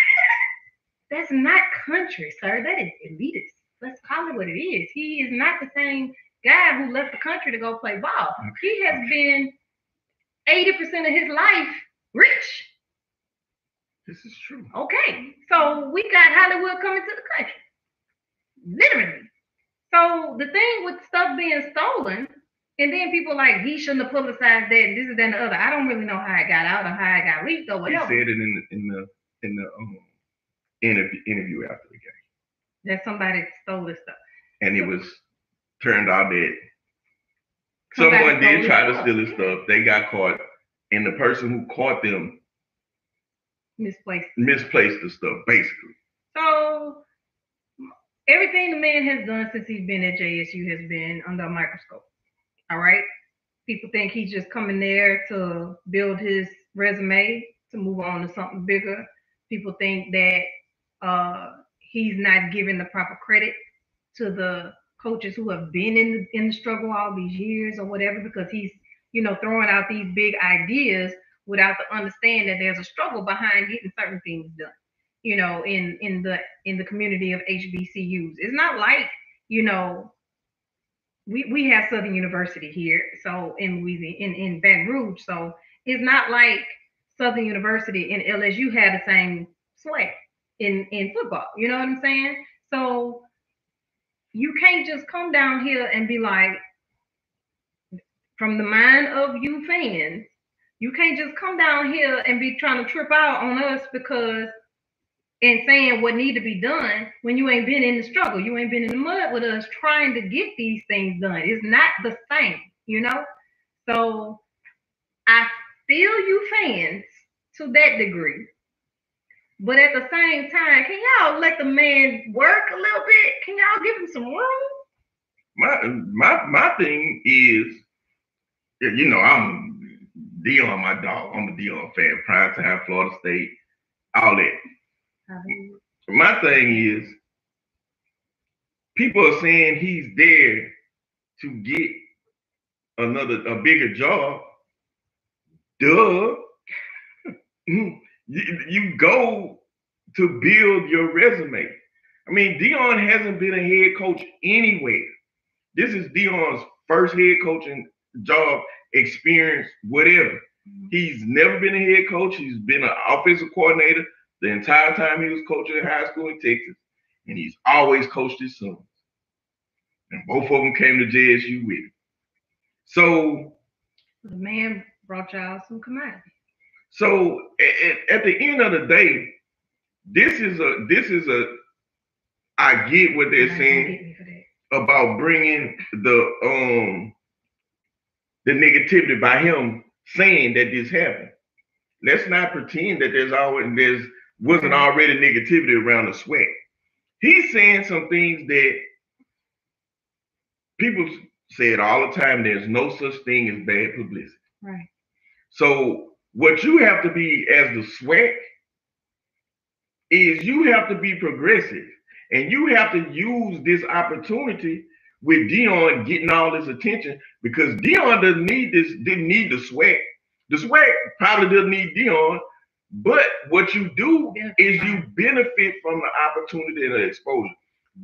That's not country, sir. That is elitist. Let's call it what it is. He is not the same guy who left the country to go play ball. He has been 80% of his life rich. This is true. Okay. So we got Hollywood coming to the country. Literally. So the thing with stuff being stolen, and then people like he shouldn't have publicized that, this is that, and the other. I don't really know how it got out or how it got leaked or He whatever. said it in the in the in the um, interview interview after the game, that somebody stole this stuff. and it was turned out that someone did try to steal his stuff. They got caught, and the person who caught them misplaced. misplaced the stuff, basically. So everything the man has done since he's been at JSU has been under a microscope. All right. People think he's just coming there to build his resume to move on to something bigger. People think that uh, he's not giving the proper credit to the coaches who have been in the, in the struggle all these years or whatever because he's you know throwing out these big ideas without the understand that there's a struggle behind getting certain things done you know in in the in the community of hbcus it's not like you know we we have southern university here so in louisiana in, in baton rouge so it's not like southern university and lsu had the same sway in in football you know what i'm saying? So you can't just come down here and be like from the mind of you fans you can't just come down here and be trying to trip out on us because and saying what need to be done when you ain't been in the struggle. You ain't been in the mud with us trying to get these things done. It's not the same, you know? So I feel you fans to that degree. But at the same time, can y'all let the man work a little bit? Can y'all give him some room? My my my thing is, you know, I'm Deion, my dog. I'm a Deion fan. Prime time, Florida State, all that. My thing is, people are saying he's there to get another a bigger job. Duh. you, you go to build your resume. I mean, Deion hasn't been a head coach anywhere. This is Deion's first head coaching job experience, whatever. Mm-hmm. He's never been a head coach. He's been an offensive coordinator the entire time he was coaching in high school in Texas, and he's always coached his sons. And both of them came to JSU with him. So The man brought y'all some commodity. So at, at the end of the day, this is a this is a I get what they're You're not gonna saying get me for that. about bringing the um the negativity by him saying that this happened. Let's not pretend that there's always there's wasn't already negativity around the SWAC. He's saying some things that people said all the time. There's no such thing as bad publicity. Right. So what you have to be as the SWAC is you have to be progressive and you have to use this opportunity with Deion getting all this attention because Deion doesn't need this, didn't need the SWAC. The SWAC probably doesn't need Deion, but what you do is you benefit from the opportunity and the exposure.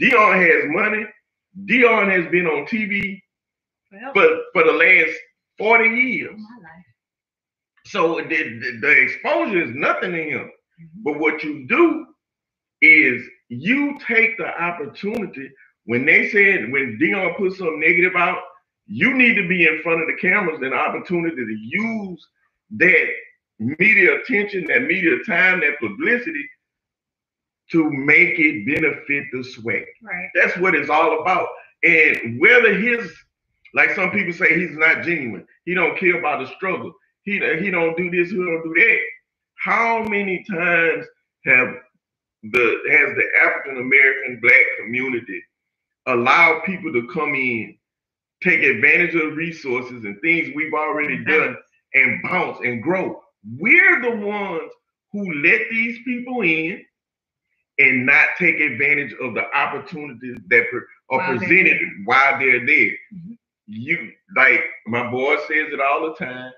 Deion has money. Deion has been on TV Well, for, for the last 40 years. Oh So the, the, the exposure is nothing to him. Mhm. But what you do is you take the opportunity when they said when Deion put something negative out, you need to be in front of the cameras and opportunity to use that media attention, that media time, that publicity to make it benefit the SWAC. Right. That's what it's all about. And whether his, like some people say, he's not genuine. He don't care about the struggle. He he don't do this. He don't do that. How many times have the has the African American Black community allowed people to come in, take advantage of resources and things we've already done, and bounce and grow? We're the ones who let these people in and not take advantage of the opportunities that are While they're presented while they're there. Mhm. You like my boy says it all the time.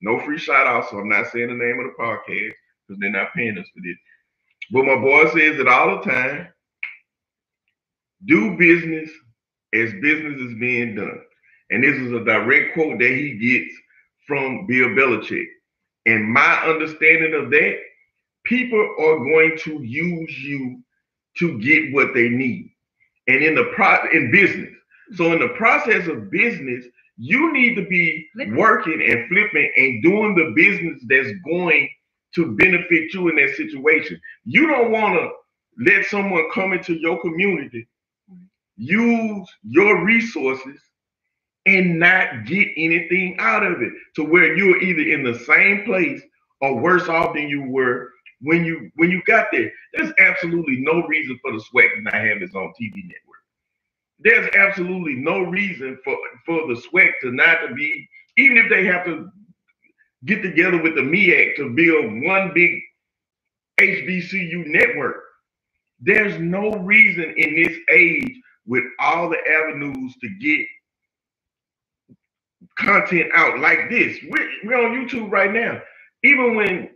No free shout out, so I'm not saying the name of the podcast because they're not paying us for this. But my boy says it all the time. Do business as business is being done. And this is a direct quote that he gets from Bill Belichick. And my understanding of that, people are going to use you to get what they need. And in the pro in business. So in the process of business, you need to be Flipping. working and flipping and doing the business that's going to benefit you in that situation. You don't want to let someone come into your community, use your resources, and not get anything out of it to where you're either in the same place or worse off than you were when you when you got there, there's absolutely no reason for the SWAC to not have its own TV network. There's absolutely no reason for for the SWAC to not to be, even if they have to get together with the MEAC to build one big HBCU network. There's no reason in this age with all the avenues to get content out like this. We're, we're on YouTube right now. Even when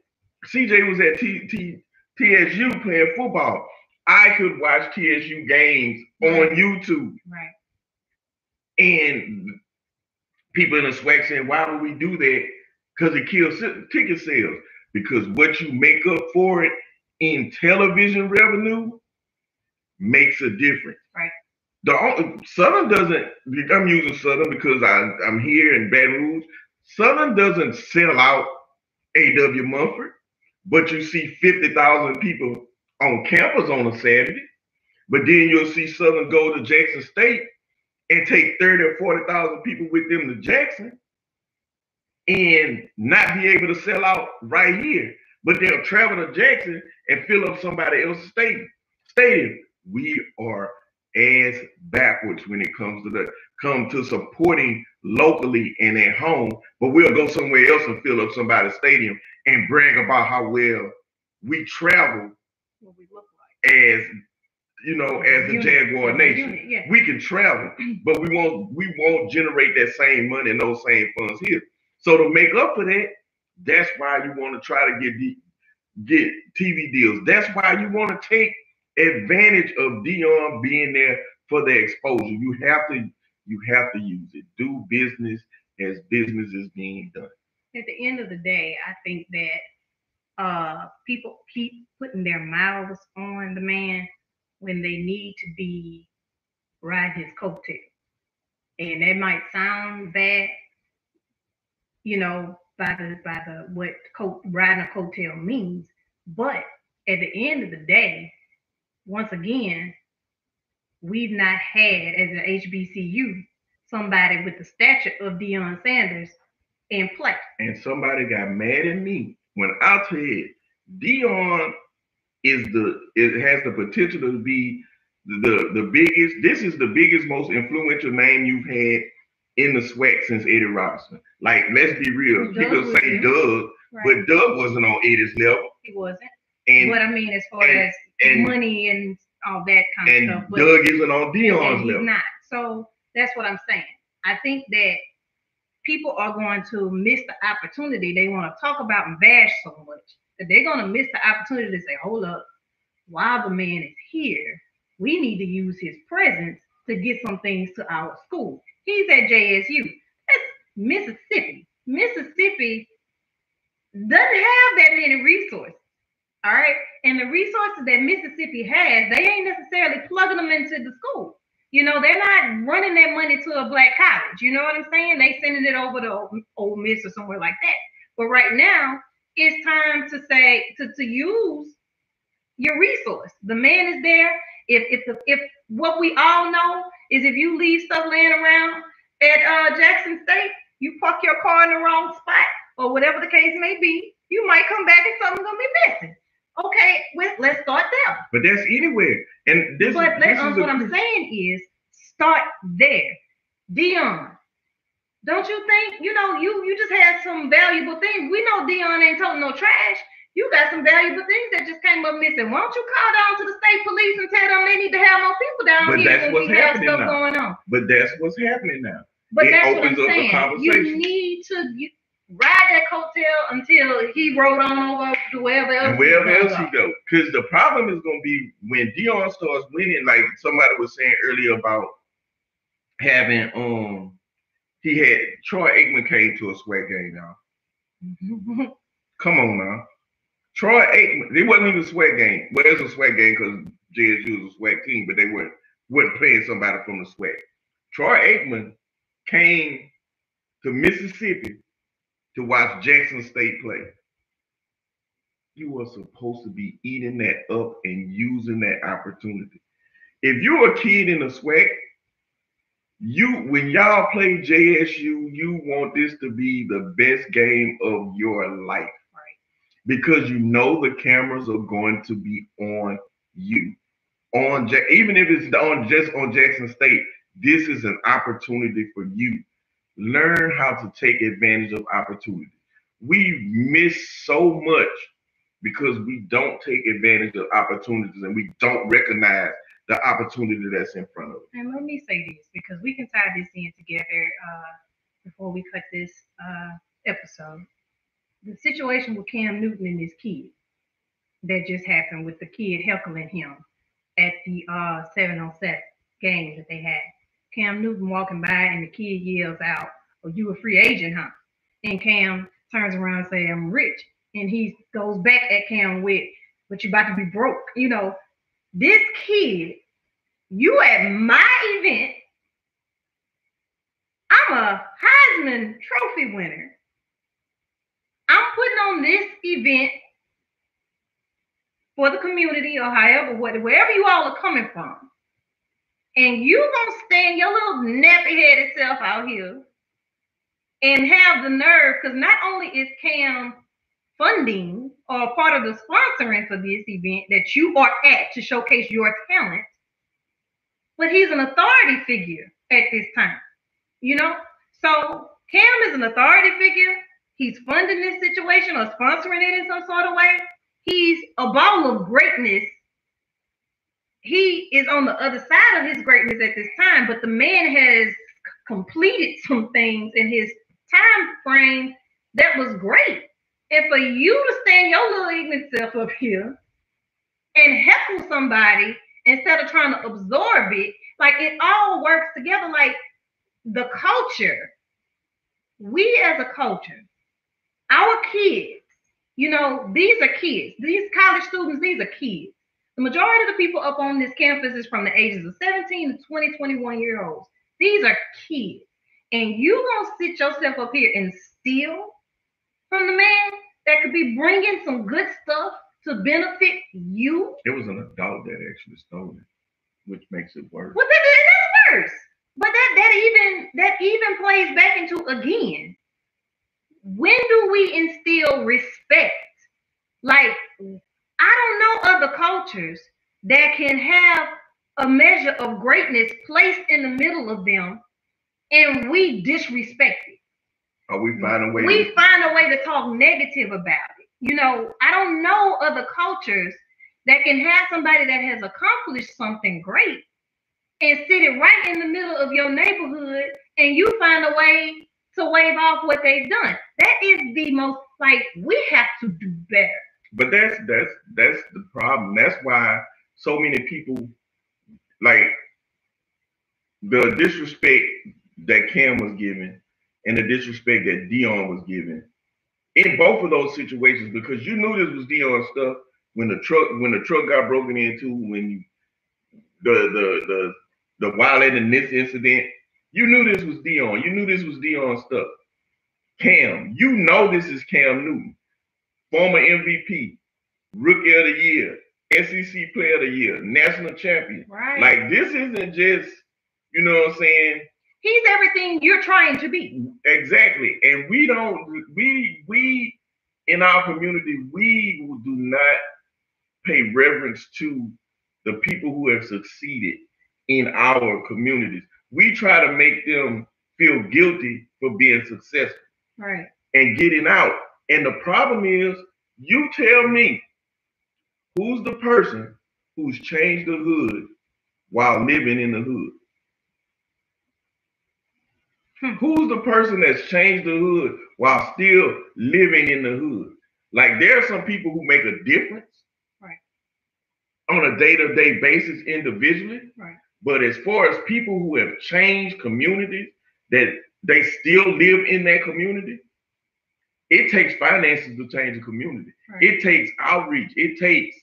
CJ was at T, T, TSU playing football, I could watch TSU games Right. on YouTube. Right. And people in the SWAC saying, why would we do that? Because it kills ticket sales. Because what you make up for it in television revenue makes a difference. Right. The only, Southern doesn't. I'm using Southern because I, I'm here in Baton Rouge. Southern doesn't sell out A.W. Mumford, but you see 50,000 people on campus on a Saturday. But then you'll see Southern go to Jackson State and take 30 or 40,000 people with them to Jackson and not be able to sell out right here. But they'll travel to Jackson and fill up somebody else's stadium. Stadium. We are as backwards when it comes to the come to supporting locally and at home, but we'll go somewhere else and fill up somebody's stadium and brag about how well we travel What we look like. as you know as the Jaguar Nation Unit, yeah. we can travel, but we won't we won't generate that same money and those same funds here. So to make up for that, that's why you want to try to get the, get TV deals. That's why you want to take advantage of Deion being there for the exposure. You have to you have to use it. Do business as business is being done. At the end of the day, I think that uh, people keep putting their mouths on the man when they need to be riding his coattail. And that might sound bad, you know, by the by the what coat riding a coattail means, but at the end of the day, once again, we've not had as an HBCU somebody with the stature of Deion Sanders in play. and somebody got mad at me when I said Deion is the it has the potential to be the the biggest. This is the biggest, most influential name you've had in the SWAC since Eddie Robinson. Like, let's be real. Doug People say. Doug, Right. but Doug wasn't on Eddie's level. he wasn't. And what I mean, as far and- as and- money and all that kind of stuff, but Doug isn't on Deion's he's level. not. So that's what I'm saying. I think that people are going to miss the opportunity. They want to talk about and bash so much that they're going to miss the opportunity to say, "Hold up, while the man is here, we need to use his presence to get some things to our school." He's at JSU. That's Mississippi. Mississippi doesn't have that many resources. All right. And the resources that Mississippi has, they ain't necessarily plugging them into the school. You know, they're not running that money to a black college. You know what I'm saying? They sending it over to Ole- Miss or somewhere like that. But right now, it's time to say to, to use your resource. The man is there. If if the, if what we all know is if you leave stuff laying around at uh, Jackson State, you park your car in the wrong spot or whatever the case may be, you might come back and something's gonna be missing. Okay, well, let's start there. But that's anywhere. And this, but this um, is what I'm saying is start there. Deion, don't you think, you know, you you just had some valuable things. We know Deion ain't talking no trash. You got some valuable things that just came up missing. Why don't you call down to the state police and tell them they need to have more people down But here that's when what's we have happening stuff now. going on? but that's what's happening now. But It that's what I'm opens up the saying. conversation. You need to you, ride that coattail until he rode on over to wherever else. and wherever else he go. Because the problem is going to be when Deion starts winning, like somebody was saying earlier about having um he had Troy Aikman came to a SWAC game now. Come on now. Troy Aikman, it wasn't even a SWAC game. Well, it's a SWAC game because JSU was a SWAC team, but they weren't weren't playing somebody from the SWAC. Troy Aikman came to Mississippi to watch Jackson State play. You were supposed to be eating that up and using that opportunity. If you're a kid in the SWAC, you when y'all play JSU, you want this to be the best game of your life. because you know the cameras are going to be on you. On even if it's on just on Jackson State, this is an opportunity for you. Learn how to take advantage of opportunity. We miss so much because we don't take advantage of opportunities and we don't recognize the opportunity that's in front of us. And let me say this because we can tie this in together uh, before we cut this uh, episode. The situation with Cam Newton and his kid that just happened with the kid heckling him at the uh, 707 game that they had. Cam Newton walking by and the kid yells out, Oh, you a free agent, huh? And Cam turns around and say, I'm rich. And he goes back at Cam with, but you about to be broke. You know, this kid, you at my event. I'm a Heisman Trophy winner. I'm putting on this event for the community or however, wherever you all are coming from. And you gonna stand your little nappy headed self out here and have the nerve, because not only is Cam funding or part of the sponsoring for this event that you are at to showcase your talent, but he's an authority figure at this time. You know, so Cam is an authority figure. He's funding this situation or sponsoring it in some sort of way. He's a ball of greatness. He is on the other side of his greatness at this time, but the man has completed some things in his time frame that was great. And for you to stand your little ignorant self up here and heckle somebody instead of trying to absorb it, like it all works together. Like the culture, we as a culture, our kids, you know, these are kids. These college students, these are kids. The majority of the people up on this campus is from the ages of 17 to 20, 21 year olds. These are kids. And you gonna sit yourself up here and steal from the man that could be bringing some good stuff to benefit you? It was an adult that actually stole it, which makes it worse. Well, that, that- that's worse. But that that even that even plays back into again. When do we instill respect? Like I don't know other cultures that can have a measure of greatness placed in the middle of them, and we disrespect it Or we find a way. we to- find a way to talk negative about it. You know, I don't know other cultures that can have somebody that has accomplished something great and sit it right in the middle of your neighborhood and you find a way to wave off what they've done. That is the most like we have to do better. But that's that's that's the problem. That's why so many people like the disrespect that Cam was given and the disrespect that Deion was given in both of those situations because you knew this was Deion stuff when the truck when the truck got broken into when you the the the the wallet in this incident you knew this was Deion. You knew this was Deion stuff. Cam you know this is Cam Newton former MVP rookie of the year SEC player of the year national champion. Right. like this isn't just you know what I'm saying he's everything you're trying to be. Exactly. And we don't we we in our community we do not pay reverence to the people who have succeeded in our communities. We try to make them feel guilty for being successful Right. and getting out. And the problem is you tell me who's the person who's changed the hood while living in the hood? Hmm. Who's the person that's changed the hood while still living in the hood? Like there are some people who make a difference Right. on a day-to-day basis individually. Right. But as far as people who have changed communities that they still live in that community, it takes finances to change a community. Right. It takes outreach. It takes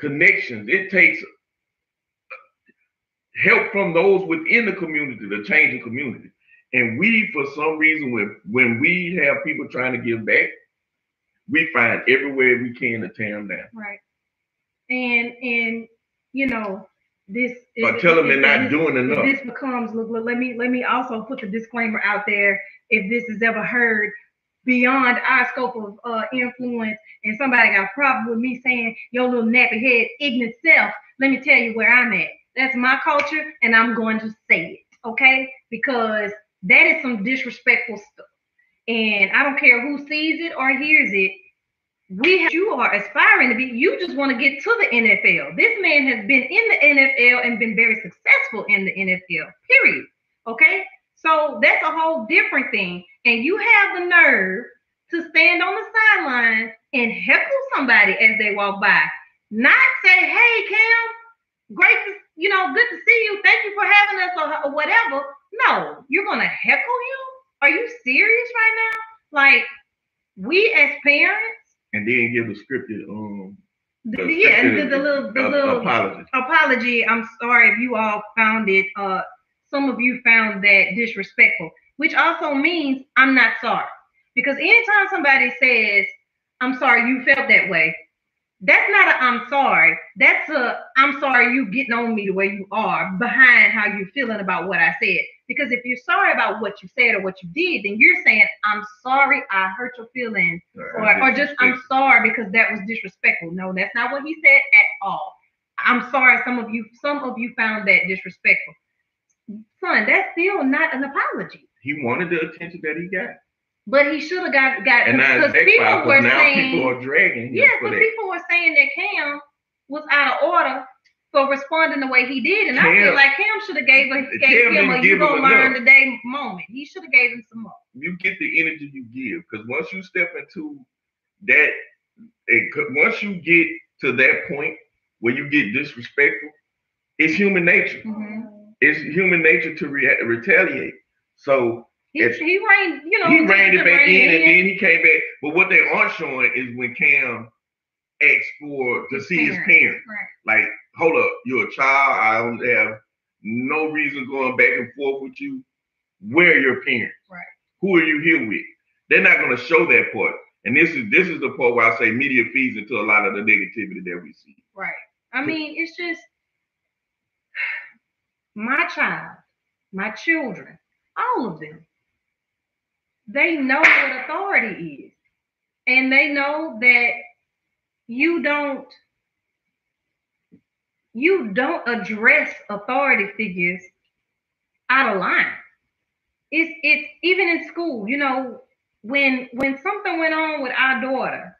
connections. It takes help from those within the community to change a community. And we, for some reason, when when we have people trying to give back, we find everywhere we can to tear them down. Right. And and you know this. Or tell them they're not this- doing enough. this becomes look, look, let me let me also put the disclaimer out there if this is ever heard beyond our scope of uh, influence, and somebody got a problem with me saying your little nappy head, ignorant self, let me tell you where I'm at. That's my culture, and I'm going to say it, okay? Because that is some disrespectful stuff. And I don't care who sees it or hears it. We have, you are aspiring to be, you just want to get to the NFL. This man has been in the NFL and been very successful in the NFL, period. Okay. So that's a whole different thing. And you have the nerve to stand on the sidelines and heckle somebody as they walk by. Not say, hey, Cam, great to, you know, good to see you. Thank you for having us or, or whatever. No, you're to heckle him? Are you serious right now? Like, we as parents, And then give the scripted um the, yeah, the, the little, the uh, little apology. apology. I'm sorry if you all found it. Uh, some of you found that disrespectful, which also means I'm not sorry. Because anytime somebody says, "I'm sorry you felt that way," that's not a "I'm sorry." That's a "I'm sorry you getting on me the way you are" behind how you're feeling about what I said. Because if you're sorry about what you said or what you did, then you're saying, "I'm sorry I hurt your feelings." or, or just I'm sorry because that was disrespectful. No, that's not what he said at all. I'm sorry some of you some of you found that disrespectful. Son, that's still not an apology. he wanted the attention that he got. But he should have got got And because people were now saying people are dragging Yeah, but people were saying that Cam was out of order for responding the way he did, and I feel like Cam should have gave, gave Cam him a "you gonna learn enough. today" moment. He should have gave him some more. you get the energy you give because once you step into that, it, could- once you get to that point where you get disrespectful, it's human nature. Mhm. It's human nature to rea- retaliate. So He, he reined, you know, he ran it back rein in, and then he came back. But what they aren't showing is when Cam asked for to His see his parents. parents. Right. Like, hold up, you're a child. I don't have no reason going back and forth with you. Where are your parents? Right. Who are you here with? They're not going to show that part. And this is this is the part where I say media feeds into a lot of the negativity that we see. Right. I mean, it's just my child, my children, all of them. They know what authority is. And they know that you don't you don't address authority figures out of line. It's it's even in school, you know, when when something went on with our daughter,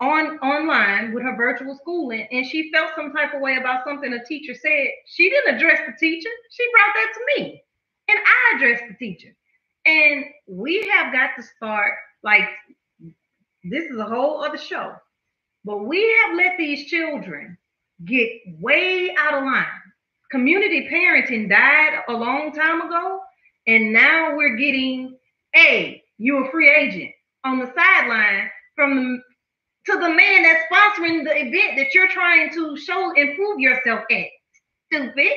on online with her virtual schooling and she felt some type of way about something a teacher said, she didn't address the teacher. She brought that to me. And I addressed the teacher. And we have got to start like this is a whole other show. But we have let these children get way out of line. Community parenting died a long time ago, and now we're getting, a you're a free agent on the sideline from the to the man that's sponsoring the event that you're trying to show and prove yourself at. Stupid.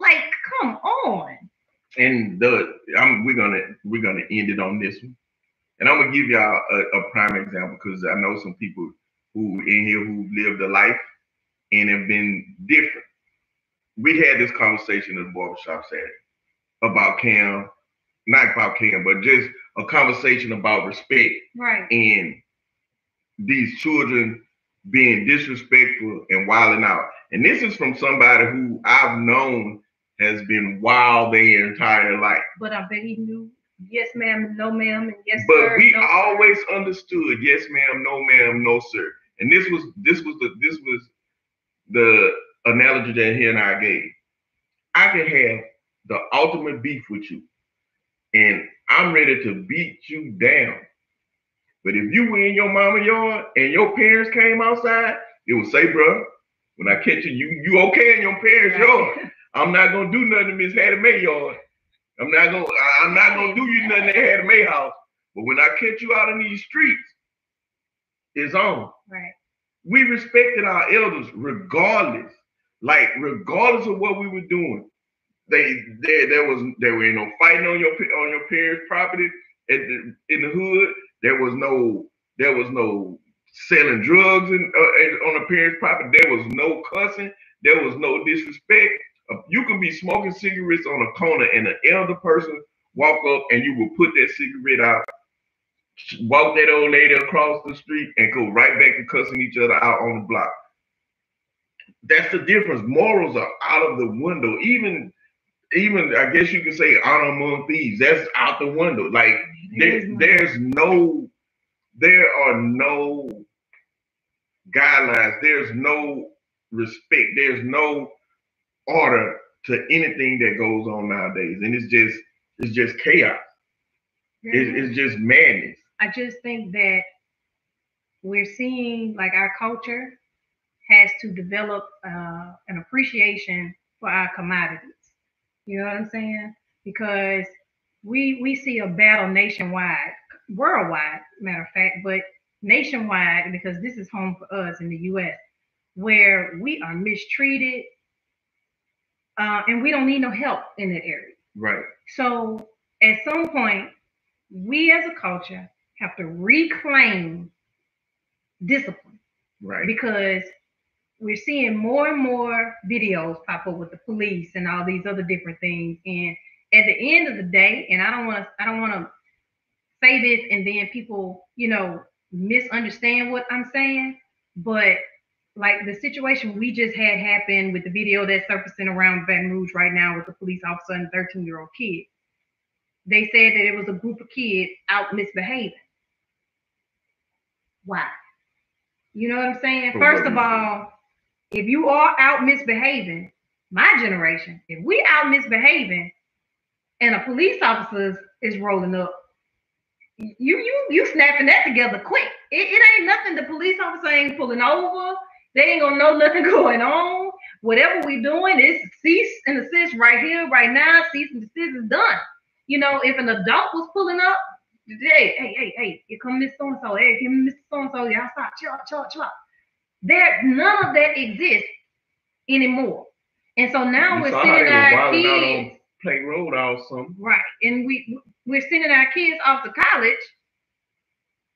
Like, come on. And the I'm we're gonna we're gonna end it on this one. And I'm gonna give y'all a, a prime example because I know some people who in here who lived a life and have been different. We had this conversation at the barbershop Saturday about Cam, not about Cam, but just a conversation about respect Right. and these children being disrespectful and wilding out. And this is from somebody who I've known has been wild their entire life. But I bet he knew yes, ma'am, no, ma'am, and yes, But sir. But we no, sir. always understood, yes, ma'am, no, ma'am, no, sir. And this was this was the this was the analogy that he and I gave. I can have the ultimate beef with you, and I'm ready to beat you down. But if you were in your mama yard and your parents came outside, it would say, bro, when I catch you, you you okay in your parents' yard. I'm not gonna do nothing to Miss Hattie Mae yard. I'm not gonna I'm not gonna do you nothing at Hattie Mae house. But when I catch you out in these streets, it's on. Right. We respected our elders regardless. Like regardless of what we were doing. They there there was there were no fighting on your on your parents' property at the, in the hood. There was no there was no selling drugs in, uh, on a parent's property. There was no cussing. There was no disrespect. Uh, You could be smoking cigarettes on a corner and an elder person walk up and you will put that cigarette out walk that old lady across the street and go right back to cussing each other out on the block. That's the difference. Morals are out of the window. Even, even I guess you could say honor among thieves. That's out the window. Like there, there's no, there are no guidelines. There's no respect. There's no order to anything that goes on nowadays, and it's just, it's just chaos. It, it's just madness. I just think that we're seeing like our culture has to develop uh, an appreciation for our commodities. You know what I'm saying? Because we we see a battle nationwide, worldwide, matter of fact, but nationwide because this is home for us in the U.S., where we are mistreated, uh, and we don't need no help in that area. Right. So at some point, we as a culture have to reclaim discipline Right. because we're seeing more and more videos pop up with the police and all these other different things. And at the end of the day, and I don't want to, I don't want to say this and then people, you know, misunderstand what I'm saying, but like the situation we just had happen with the video that's surfacing around Baton Rouge right now with the police officer and 13 year old kid. They said that it was a group of kids out misbehaving. Why? You know what I'm saying? First of all, if you are out misbehaving, my generation, if we out misbehaving and a police officer is rolling up, you you you snapping that together quick. It, it ain't nothing. The police officer ain't pulling over. They ain't gonna know nothing going on. Whatever we doing is cease and desist right here, right now. Cease and desist is done. You know, if an adult was pulling up, hey, hey, hey, hey, here come Miss So and So. Hey, here Miss So and So. Y'all stop, chill out, chill out, chill out. There, none of that exists anymore. And so now You we're sending our kids. Plank Road something. Right. And we we're sending our kids off to college,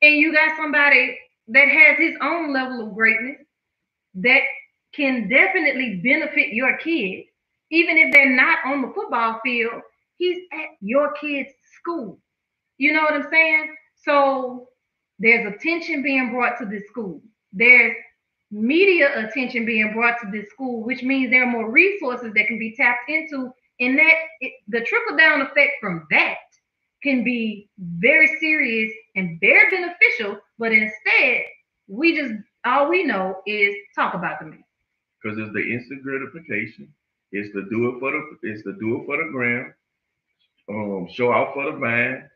and you got somebody that has his own level of greatness that can definitely benefit your kids, even if they're not on the football field. He's at your kid's school. You know what I'm saying? So there's attention being brought to this school. There's media attention being brought to this school, which means there are more resources that can be tapped into and that it, the trickle down effect from that can be very serious and very beneficial but instead we just all we know is talk about the man because it's the instant gratification. It's the do it for the it's the do it for the gram, um, show out for the vine.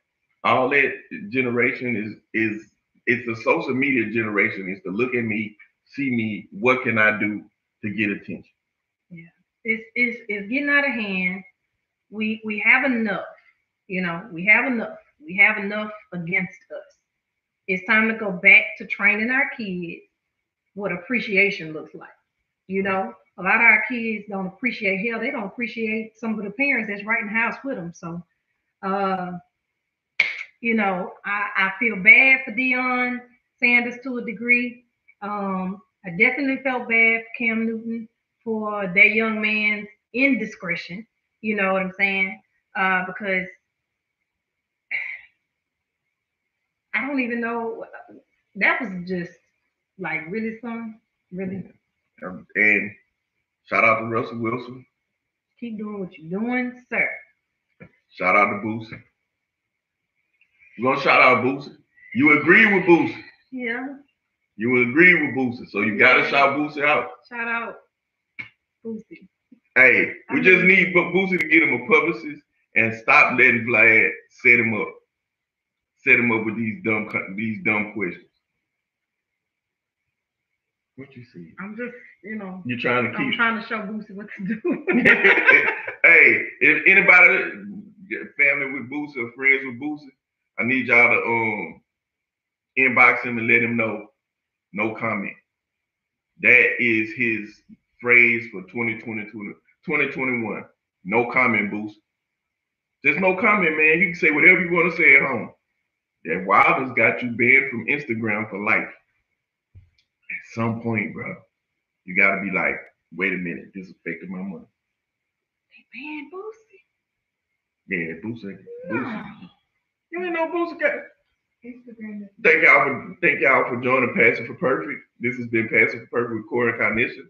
All that generation is is it's the social media generation. is to look at me, see me, what can I do to get attention? Yeah. It's, it's, it's getting out of hand we we have enough you know we have enough we have enough against us it's time to go back to training our kids what appreciation looks like you know a lot of our kids don't appreciate hell they don't appreciate some of the parents that's right in the house with them so uh you know i i feel bad for Deion sanders to a degree. Um i definitely felt bad for cam newton for that young man's indiscretion you know what i'm saying? Uh because i don't even know that was just like really son really. And shout out to Russell Wilson. keep doing what you're doing sir. Shout out to Boosie. We're gonna shout out Boosie. You agree with Boosie. yeah You agree with Boosie. So you gotta shout Boosie out. shout out Boosie. Hey, we I just mean- need Boosie to get him a publicist and stop letting Vlad set him up. Set him up with these dumb these dumb questions. What you see? i'm just you know You're trying to keep. i'm trying to show Boosie what to do hey, if anybody get family with Boosie or friends with Boosie, I need y'all to um inbox him and let him know. No comment. That is his phrase for 2020, 2021. No comment, Boosie. Just no comment, man. You can say whatever you want to say at home. That Wilder's got you banned from Instagram for life. At some point, bro, you gotta be like, wait a minute, this affected my money. They banned Boosie Yeah, Boosie. no. Boosie. You ain't know Boosie got Thank y'all for thank y'all for joining Passion for Perfect. This has been Passion for Perfect with Corey Cognition.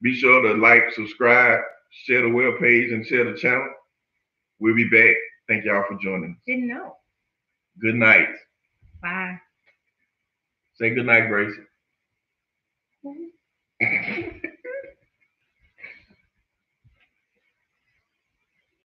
Be sure to like, subscribe, share the web page, and share the channel. We'll be back. Thank y'all for joining. Didn't know. Good night. Bye. Say good night, Gracie.